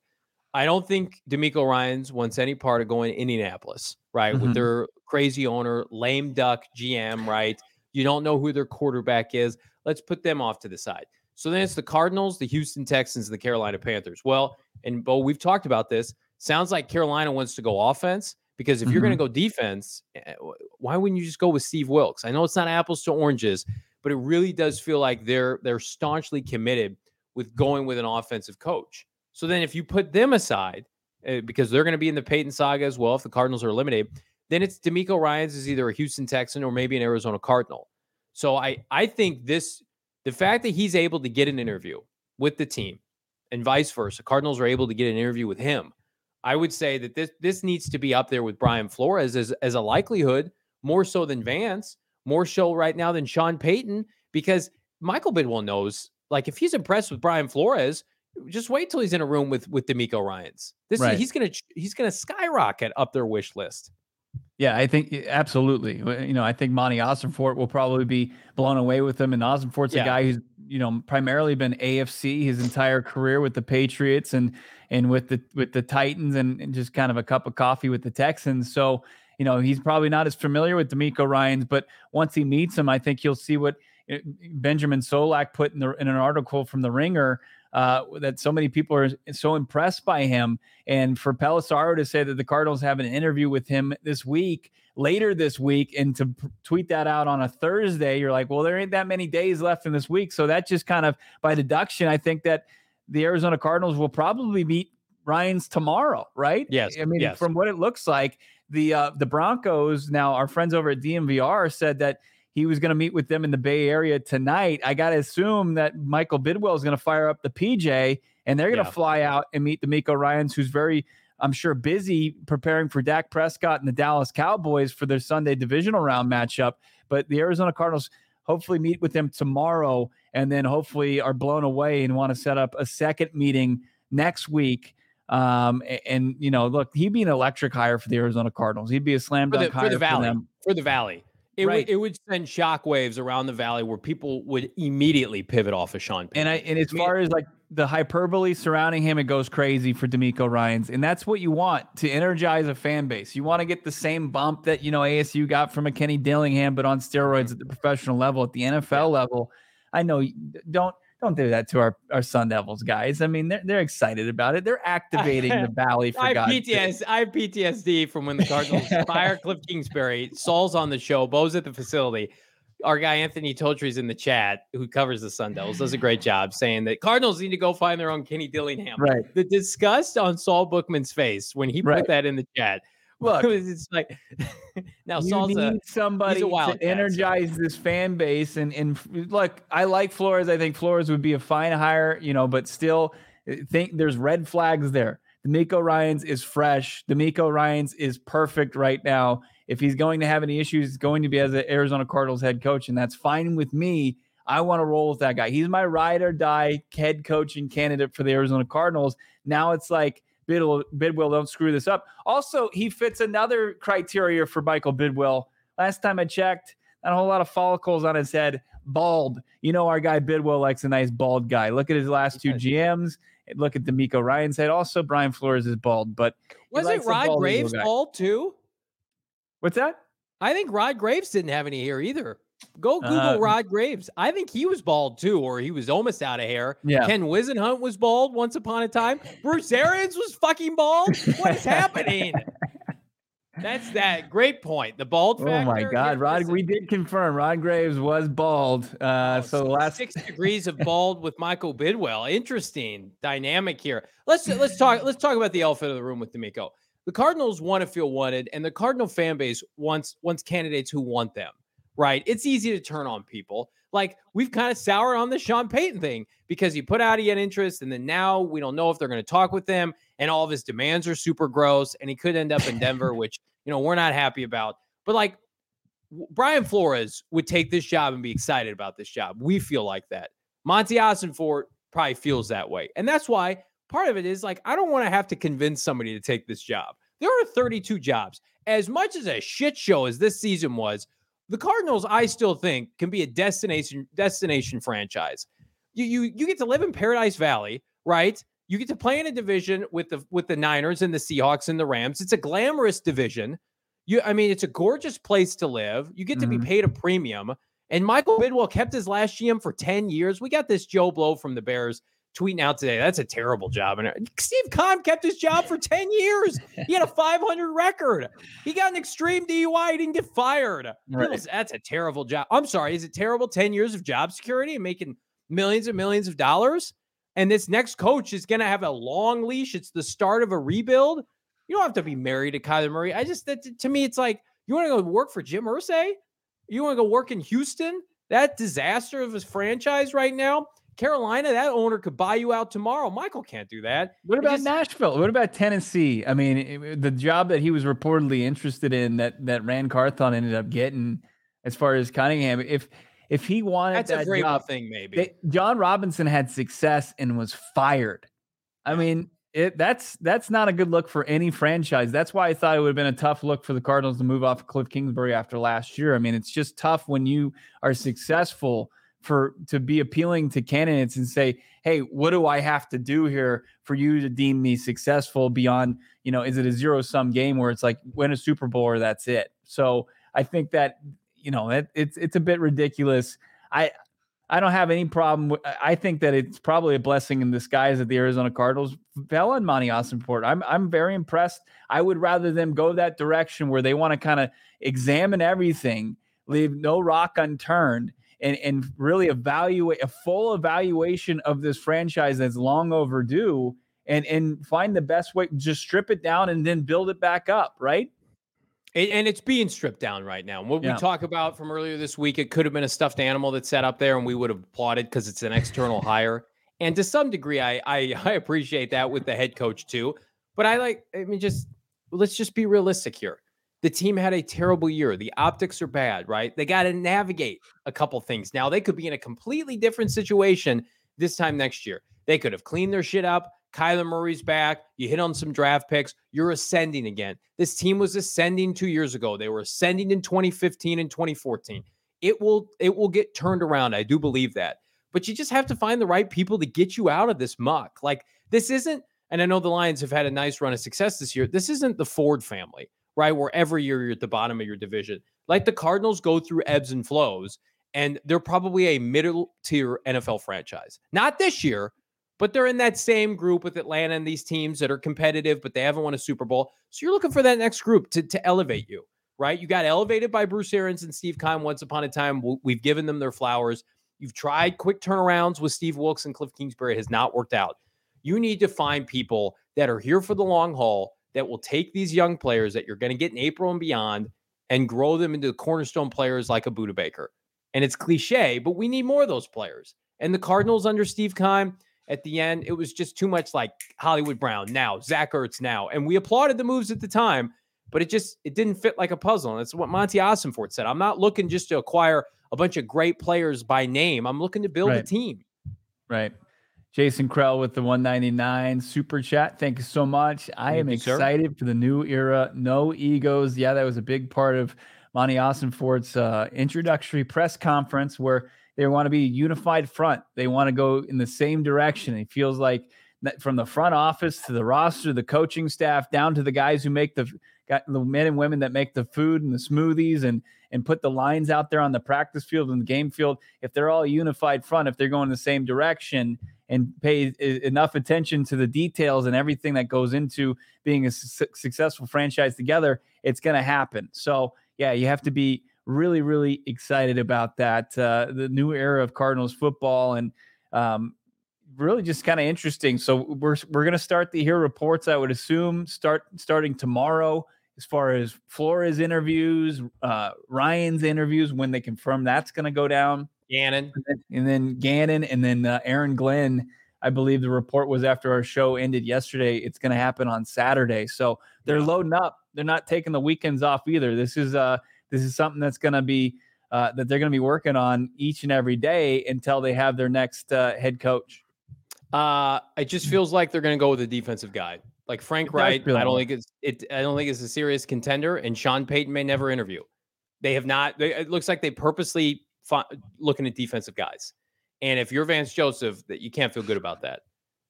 I don't think DeMeco Ryans wants any part of going to Indianapolis, right? Mm-hmm. With their crazy owner, lame duck GM, right? You don't know who their quarterback is. Let's put them off to the side. So then it's the Cardinals, the Houston Texans, and the Carolina Panthers. Well, and Bo, we've talked about this. Sounds like Carolina wants to go offense. Because if mm-hmm. you're going to go defense, eh, why wouldn't you just go with Steve Wilks? I know it's not apples to oranges, but it really does feel like they're they're staunchly committed with going with an offensive coach. So then, if you put them aside, uh, because they're going to be in the Payton saga as well, if the Cardinals are eliminated, then it's DeMeco Ryans is either a Houston Texan or maybe an Arizona Cardinal. So I I think this the fact that he's able to get an interview with the team and vice versa, Cardinals are able to get an interview with him I would say that this this needs to be up there with Brian Flores as, as a likelihood, more so than Vance, more so right now than Sean Payton, because Michael Bidwill knows, like if he's impressed with Brian Flores, just wait till he's in a room with with DeMeco Ryans. This right. he's gonna he's gonna skyrocket up their wish list. Yeah, I think absolutely. You know, I think Monti Ossenfort will probably be blown away with him. And Ossenfort's yeah. a guy who's you know primarily been AFC his entire career with the Patriots and and with the with the Titans and, and just kind of a cup of coffee with the Texans. So you know he's probably not as familiar with DeMeco Ryans, but once he meets him, I think he'll see what eh, Benjamin Solak put in the in an article from the Ringer uh, that so many people are so impressed by him. And for Pelissero to say that the Cardinals have an interview with him this week, later this week, and to p- tweet that out on a Thursday, you're like, well, there ain't that many days left in this week. So that just kind of by deduction, I think that the Arizona Cardinals will probably beat Ryans tomorrow, right? Yes. I mean, yes. from what it looks like, the uh, the Broncos now, our friends over at DNVR said that he was going to meet with them in the Bay Area tonight. I got to assume that Michael Bidwill is going to fire up the PJ and they're going to yeah. fly out and meet DeMeco Ryans, who's very, I'm sure, busy preparing for Dak Prescott and the Dallas Cowboys for their Sunday divisional round matchup. But the Arizona Cardinals hopefully meet with them tomorrow and then hopefully are blown away and want to set up a second meeting next week. Um, and, you know, look, he'd be an electric hire for the Arizona Cardinals. He'd be a slam dunk for the, hire for the Valley. For, them. for the Valley. It, right. would, it would send shockwaves around the valley where people would immediately pivot off of Sean Payton. And I and as far as like the hyperbole surrounding him, it goes crazy for DeMeco Ryans. And that's what you want to energize a fan base. You want to get the same bump that, you know, ASU got from a Kenny Dillingham, but on steroids mm-hmm. at the professional level, at the NFL yeah. level. I know don't don't do that to our, our Sun Devils guys. I mean, they're, they're excited about it. They're activating the Valley for I God's PTS, I have PTSD from when the Cardinals fire Cliff Kingsbury. Saul's on the show. Bo's at the facility. Our guy Anthony Totry's in the chat, who covers the Sun Devils, does a great job saying that Cardinals need to go find their own Kenny Dillingham. Right. The disgust on Saul Bookman's face when he right. put that in the chat Look, it's like now you need somebody to energize so. this fan base. And and look, I like Flores. I think Flores would be a fine hire, you know, but still, eh, think there's red flags there. DeMeco Ryans is fresh. DeMeco Ryans is perfect right now. If he's going to have any issues, it's going to be as an Arizona Cardinals head coach, and that's fine with me. I want to roll with that guy. He's my ride or die head coaching candidate for the Arizona Cardinals. Now it's like Bidwill, Bidwill, don't screw this up. Also, he fits another criteria for Michael Bidwill. Last time I checked, not a whole lot of follicles on his head, bald. You know, our guy Bidwill likes a nice bald guy. Look at his last two GMs. Look at DeMeco Ryans head. Also, Brian Flores is bald, but was it Rod bald Graves bald too? What's that? I think Rod Graves didn't have any hair either. Go Google uh, Rod Graves. I think he was bald too, or he was almost out of hair. Yeah. Ken Whisenhunt was bald once upon a time. Bruce Arians was fucking bald. What is happening? That's that great point. The bald factor. Oh my God, yeah, Rod! We did confirm Rod Graves was bald. Uh, oh, so the last six degrees of bald with Michael Bidwill. Interesting dynamic here. Let's let's talk. Let's talk about the elephant of the room with DeMeco. The Cardinals want to feel wanted, and the Cardinal fan base wants wants candidates who want them right? It's easy to turn on people. Like we've kind of soured on the Sean Payton thing because he put out he had interest, and then now we don't know if they're going to talk with him, and all of his demands are super gross, and he could end up in Denver, which you know we're not happy about. But like Brian Flores would take this job and be excited about this job. We feel like that. Monti Ossenfort probably feels that way, and that's why part of it is like I don't want to have to convince somebody to take this job. There are 32 jobs. As much as a shit show as this season was, the Cardinals, I still think, can be a destination destination franchise. You you you get to live in Paradise Valley, right? You get to play in a division with the with the Niners and the Seahawks and the Rams. It's a glamorous division. You, I mean, it's a gorgeous place to live. You get to mm-hmm. be paid a premium. And Michael Bidwill kept his last GM for 10 years. We got this Joe Blow from the Bears tweeting out today. That's a terrible job. And uh, Steve Keim kept his job for 10 years. He had a 500 record. He got an extreme DUI. He didn't get fired. Right. That's a terrible job. I'm sorry. Is it terrible? 10 years of job security and making millions and millions of dollars? And this next coach is going to have a long leash. It's the start of a rebuild. You don't have to be married to Kyler Murray. I just, that, to me, it's like, you want to go work for Jim Irsay? You want to go work in Houston? That disaster of his franchise right now Carolina, that owner could buy you out tomorrow. Michael can't do that. What about just, Nashville? What about Tennessee? I mean, the job that he was reportedly interested in that that Ran Carthon ended up getting, as far as Cunningham, if if he wanted that's that a great job, thing, maybe. They, Jon Robinson had success and was fired. I mean, it that's that's not a good look for any franchise. That's why I thought it would have been a tough look for the Cardinals to move off Cliff Kingsbury after last year. I mean, it's just tough when you are successful for to be appealing to candidates and say, "Hey, what do I have to do here for you to deem me successful beyond, you know, is it a zero sum game where it's like win a Super Bowl or that's it?" So, I think that, you know, it, it's it's a bit ridiculous. I I don't have any problem. With, I think that it's probably a blessing in disguise that the Arizona Cardinals fell on Monti Ossenfort. I'm I'm very impressed. I would rather them go that direction where they want to kind of examine everything, leave no rock unturned, and and really evaluate a full evaluation of this franchise that's long overdue and and find the best way just strip it down and then build it back up right And it's being stripped down right now. And what yeah. we talk about from earlier this week, it could have been a stuffed animal that sat up there and we would have applauded because it's an external hire. And to some degree, I, I I appreciate that with the head coach too. But I like, I mean, just let's just be realistic here. The team had a terrible year. The optics are bad, right? They got to navigate a couple things. Now they could be in a completely different situation this time next year. They could have cleaned their shit up. Kyler Murray's back. You hit on some draft picks. You're ascending again. This team was ascending two years ago. They were ascending in 2015 and 2014. It will it will get turned around. I do believe that. But you just have to find the right people to get you out of this muck. Like this isn't, and I know the Lions have had a nice run of success this year. This isn't the Ford family, right? Where every year you're at the bottom of your division. Like the Cardinals go through ebbs and flows, and they're probably a middle tier NFL franchise. Not this year, but they're in that same group with Atlanta and these teams that are competitive, but they haven't won a Super Bowl. So you're looking for that next group to, to elevate you, right? You got elevated by Bruce Arians and Steve Keim once upon a time. We've given them their flowers. You've tried quick turnarounds with Steve Wilks and Cliff Kingsbury. It has not worked out. You need to find people that are here for the long haul that will take these young players that you're going to get in April and beyond and grow them into cornerstone players like a Budda Baker. And it's cliche, but we need more of those players. And the Cardinals under Steve Keim, at the end, it was just too much like Hollywood Brown now, Zach Ertz now. And we applauded the moves at the time, but it just it didn't fit like a puzzle. And that's what Monti Ossenfort said. I'm not looking just to acquire a bunch of great players by name. I'm looking to build right. a team. Right. Jason Krell with the 199 super chat. Thank you so much. I Thank am excited sir. for the new era. No egos. Yeah, that was a big part of Monti Ossenfort's uh, introductory press conference where they want to be a unified front. They want to go in the same direction. It feels like from the front office to the roster, the coaching staff, down to the guys who make the got the men and women that make the food and the smoothies and and put the lines out there on the practice field and the game field. If they're all unified front, if they're going the same direction and pay enough attention to the details and everything that goes into being a su- successful franchise together, it's going to happen. So yeah, you have to be really, really excited about that. Uh, the new era of Cardinals football and um, really just kind of interesting. So we're we're gonna start to hear reports. I would assume start starting tomorrow as far as Flores interviews, uh, Ryan's interviews when they confirm that's going to go down. Gannon and then, and then Gannon and then uh, Aaron Glenn. I believe the report was after our show ended yesterday. It's going to happen on Saturday. So they're loading up. They're not taking the weekends off either. This is uh this is something that's going to be uh, that they're going to be working on each and every day until they have their next uh, head coach. Uh, it just feels like they're going to go with a defensive guy, like Frank Reich. I don't think it's it. I don't think it's a serious contender, and Sean Payton may never interview. They have not. They, it looks like they purposely fi- looking at defensive guys. And if you're Vance Joseph, that you can't feel good about that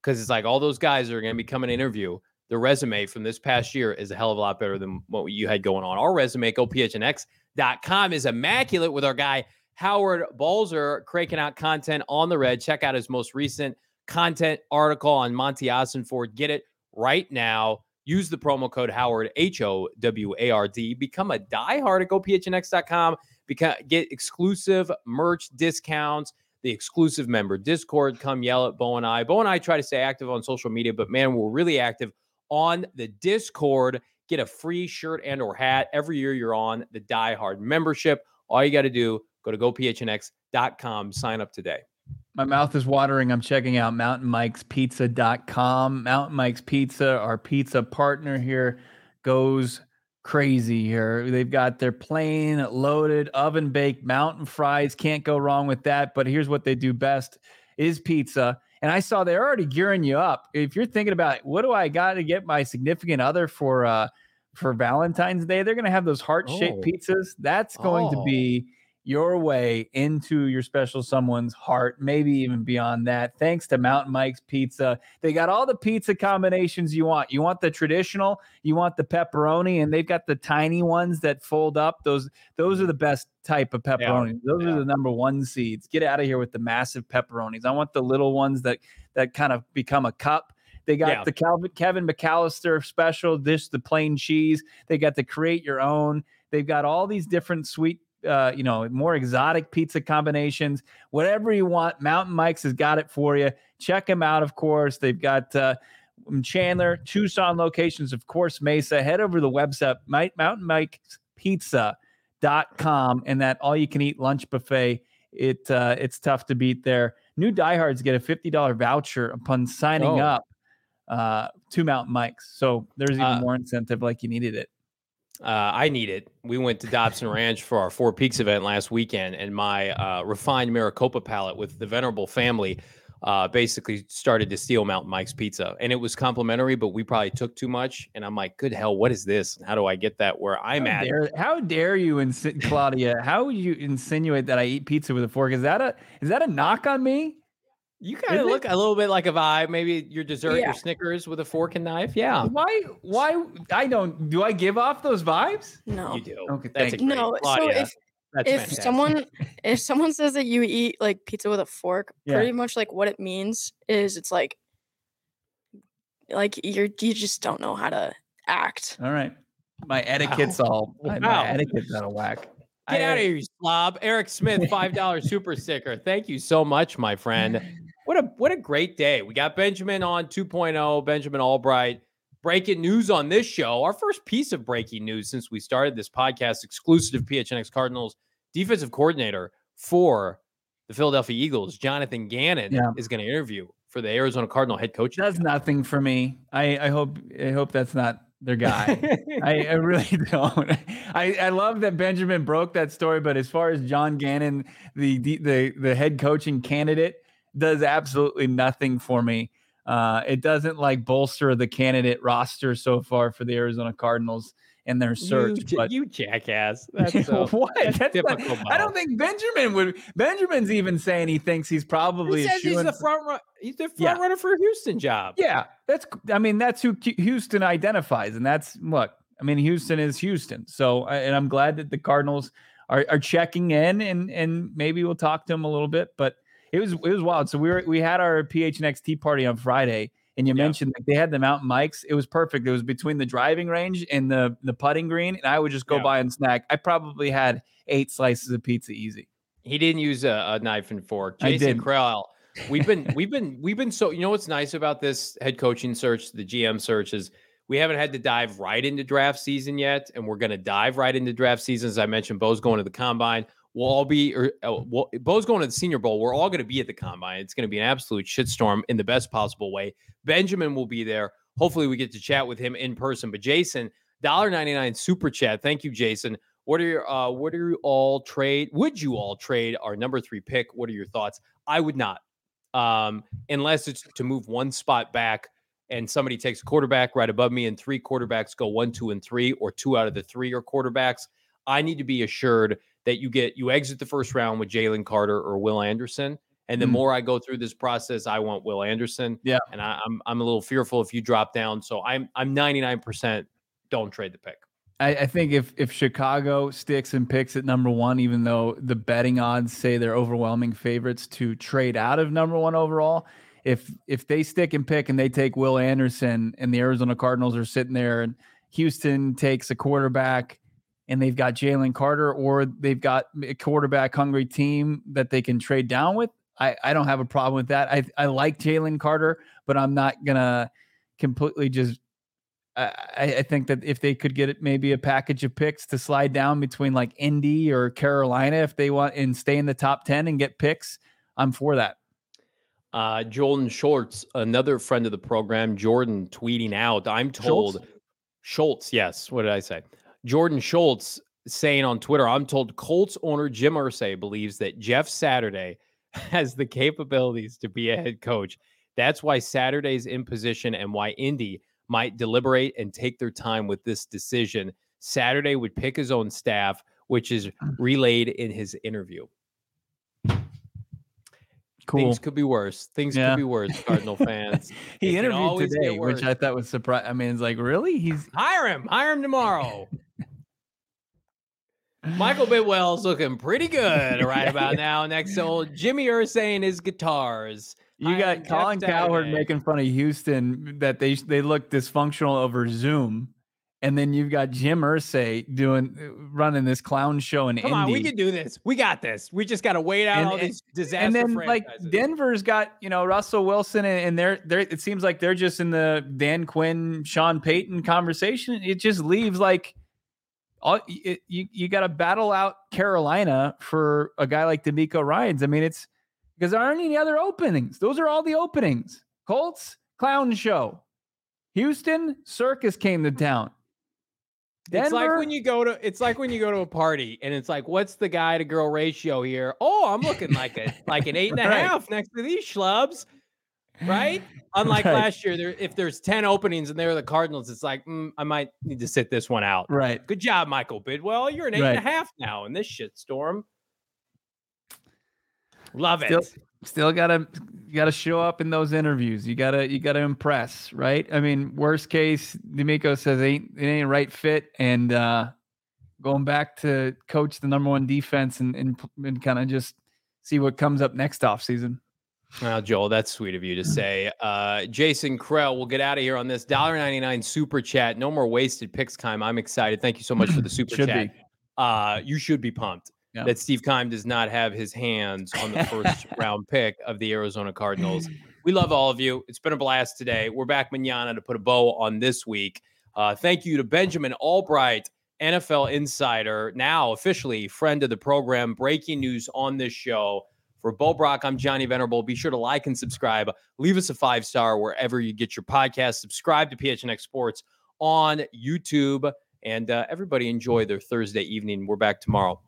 because it's like all those guys are going to be coming to interview the resume from this past year is a hell of a lot better than what you had going on. Our resume, gophnx.com, is immaculate with our guy Howard Balzer cranking out content on the red. Check out his most recent content article on Monti Ossenfort. Get it right now. Use the promo code Howard, H O W A R D. Become a diehard at gophnx.com. Get exclusive merch discounts, the exclusive member Discord. Come yell at Bo and I. Bo and I try to stay active on social media, but man, we're really active on the Discord. Get a free shirt and or hat every year you're on the Die Hard membership. All you got to do, go to gophnx.com, sign up today. My mouth is watering. I'm checking out mountainmikespizza.com. Mountain Mike's Pizza, our pizza partner here, goes crazy here. They've got their plain, loaded, oven baked mountain fries. Can't go wrong with that. But here's what they do best is pizza. And I saw they're already gearing you up. If you're thinking about what do I got to get my significant other for uh for Valentine's Day, they're gonna have those heart-shaped oh. pizzas. That's going oh. to be your way into your special someone's heart, maybe even beyond that. Thanks to Mountain Mike's Pizza. They got all the pizza combinations you want. You want the traditional, you want the pepperoni, and they've got the tiny ones that fold up. Those those are the best type of pepperoni. Yeah, those yeah. are the number one seeds. Get out of here with the massive pepperonis. I want the little ones that that kind of become a cup. They got yeah. the Calvin, Kevin McAllister special dish, the plain cheese. They got the create your own. They've got all these different sweet uh, you know, more exotic pizza combinations, whatever you want. Mountain Mike's has got it for you. Check them out, of course. They've got uh, um, Chandler, Tucson locations, of course, Mesa. Head over to the website, Mountain Mike's Pizza.com, and that all you can eat lunch buffet. It uh, it's tough to beat there. New diehards get a fifty dollar voucher upon signing Oh. up uh, to Mountain Mike's. So there's even Uh, more incentive, like you needed it. Uh, I need it. We went to Dobson Ranch for our Four Peaks event last weekend, and my uh, refined Maricopa palate with the venerable family uh, basically started to steal Mountain Mike's pizza, and it was complimentary, but we probably took too much. And I'm like, "Good hell, what is this? How do I get that where I'm how at?" Dare, how dare you, insi- Claudia? How would you insinuate that I eat pizza with a fork? Is that a is that a knock on me? You kind of Isn't it? look a little bit like a vibe. Maybe your dessert, Yeah. your Snickers with a fork and knife. Yeah, Why? Why? I don't. Do I give off those vibes? No. you do. Okay, That's a thank great, No, so if that's if fantastic. someone if someone says that you eat like pizza with a fork, Yeah. pretty much like what it means is it's like like you're you just don't know how to act. All right. My etiquette's all my, Wow. my etiquette's out of whack. Get I- out of uh here, you slob. Eric Smith, five dollar super sticker. Thank you so much, my friend. What a what a great day. We got Benjamin on 2.0, Benjamin Albright. Breaking news on this show. Our first piece of breaking news since we started this podcast, exclusive PHNX Cardinals defensive coordinator for the Philadelphia Eagles, Jonathan Gannon, Yeah. is going to interview for the Arizona Cardinal head coach. Does nothing for me. I, I hope I hope that's not their guy. I, I really don't. I, I love that Benjamin broke that story, but as far as John Gannon, the the the, the head coaching candidate, does absolutely nothing for me. Uh, it doesn't like bolster the candidate roster so far for the Arizona Cardinals and their search. you, but you jackass. That's so, what? that's That's I don't think Benjamin would. Benjamin's even saying he thinks he's probably He a says he's the front run. He's the front Yeah. runner for a Houston job. Yeah, that's. I mean, that's who Houston identifies, and that's what I mean. Houston is Houston. So, and I'm glad that the Cardinals are, are checking in, and and maybe we'll talk to him a little bit. But it was it was wild. So we were we had our PHNX tea party on Friday, and you Yeah. mentioned like they had the mountain mics. It was perfect. It was between the driving range and the the putting green, and I would just go Yeah. by and snack. I probably had eight slices of pizza easy. He didn't use a, a knife and fork. Jason. Krell. We've been we've been we've been so you know what's nice about this head coaching search, the GM search is we haven't had to dive right into draft season yet, and we're going to dive right into draft season. As I mentioned, Bo's going to the combine. We'll all be, or uh, well, Bo's going to the Senior Bowl. We're all going to be at the combine. It's going to be an absolute shitstorm in the best possible way. Benjamin will be there. Hopefully, we get to chat with him in person. But Jason, $1.99 super chat. Thank you, Jason. What are your uh what are you all trade? Would you all trade our number three pick? What are your thoughts? I would not. Um, unless it's to move one spot back and somebody takes a quarterback right above me and three quarterbacks go one, two, and three, or two out of the three are quarterbacks. I need to be assured that you get you exit the first round with Jalen Carter or Will Anderson. And the Mm. more I go through this process, I want Will Anderson. Yeah. And I, I'm I'm a little fearful if you drop down. So I'm I'm 99% don't trade the pick. I, I think if if Chicago sticks and picks at number one, even though the betting odds say they're overwhelming favorites to trade out of number one overall, if if they stick and pick and they take Will Anderson and the Arizona Cardinals are sitting there and Houston takes a quarterback and they've got Jalen Carter or they've got a quarterback hungry team that they can trade down with, I, I don't have a problem with that. I, I like Jalen Carter, but I'm not gonna completely just I, I think that if they could get it, maybe a package of picks to slide down between like Indy or Carolina, if they want and stay in the top 10 and get picks, I'm for that. Uh, Jordan Schultz, another friend of the program, Jordan tweeting out, I'm told Schultz, yes. What did I say? Jordan Schultz saying on Twitter, I'm told Colts owner Jim Irsay believes that Jeff Saturday has the capabilities to be a head coach. That's why Saturday's in position and why Indy might deliberate and take their time with this decision. Saturday would pick his own staff, which is hmm. relayed in his interview. Cool. Things could be worse. Things Yeah. could be worse, Cardinal fans. He can interviewed today, which. I thought was surprising. I mean, it's like, really? He's Hire him. Hire him tomorrow. Michael Bidwill's looking pretty good right about now. Next to old Jimmy Irsay and his guitars. you Hiring got Colin Cowherd Saturday. making fun of Houston that they they look dysfunctional over Zoom. and then you've got Jim Irsay doing running this clown show in Come Indy. on, we can do this. We got this. We just got to wait out And- all and- these disaster and then like. Denver's got you know Russell Wilson and, and they're they're it seems like they're just in the Dan Quinn Sean Payton conversation. It just leaves like all it, you you got to battle out Carolina for a guy like DeMeco Ryans. I mean it's because there aren't any other openings. Those are all the openings. Colts clown show. Houston circus came to town. It's like when you go to it's like when you go to a party and it's like, what's the guy to girl ratio here? Oh, I'm looking like a like an eight and a half Right. next to these schlubs. Right? Unlike Right. last year, there if there's 10 openings and they're the Cardinals, it's like, mm, I might need to sit this one out. right. Good job, Michael Bidwill. You're an eight and a half now in this shit storm. Love Still- it. still gotta gotta show up in those interviews. You gotta you gotta impress, right? I mean, worst case, DeMeco says ain't it ain't right fit, and uh going back to coach the number one defense and and, and kind of just see what comes up next off season. Well, Joel, that's sweet of you to say. Uh, Jason Krell, we'll get out of here on this $1.99 super chat. No more wasted picks time. I'm excited. Thank you so much for the super chat. Uh, you should be pumped Yeah. that Steve Keim does not have his hands on the first round pick of the Arizona Cardinals. We love all of you. It's been a blast today. We're back manana to put a bow on this week. Uh, thank you to Benjamin Albright, NFL insider, now officially friend of the program. Breaking news on this show. For Bo Brock, I'm Johnny Venerable. Be sure to like and subscribe. Leave us a five star wherever you get your podcast. Subscribe to PHNX Sports on YouTube. And uh, everybody enjoy their Thursday evening. We're back tomorrow.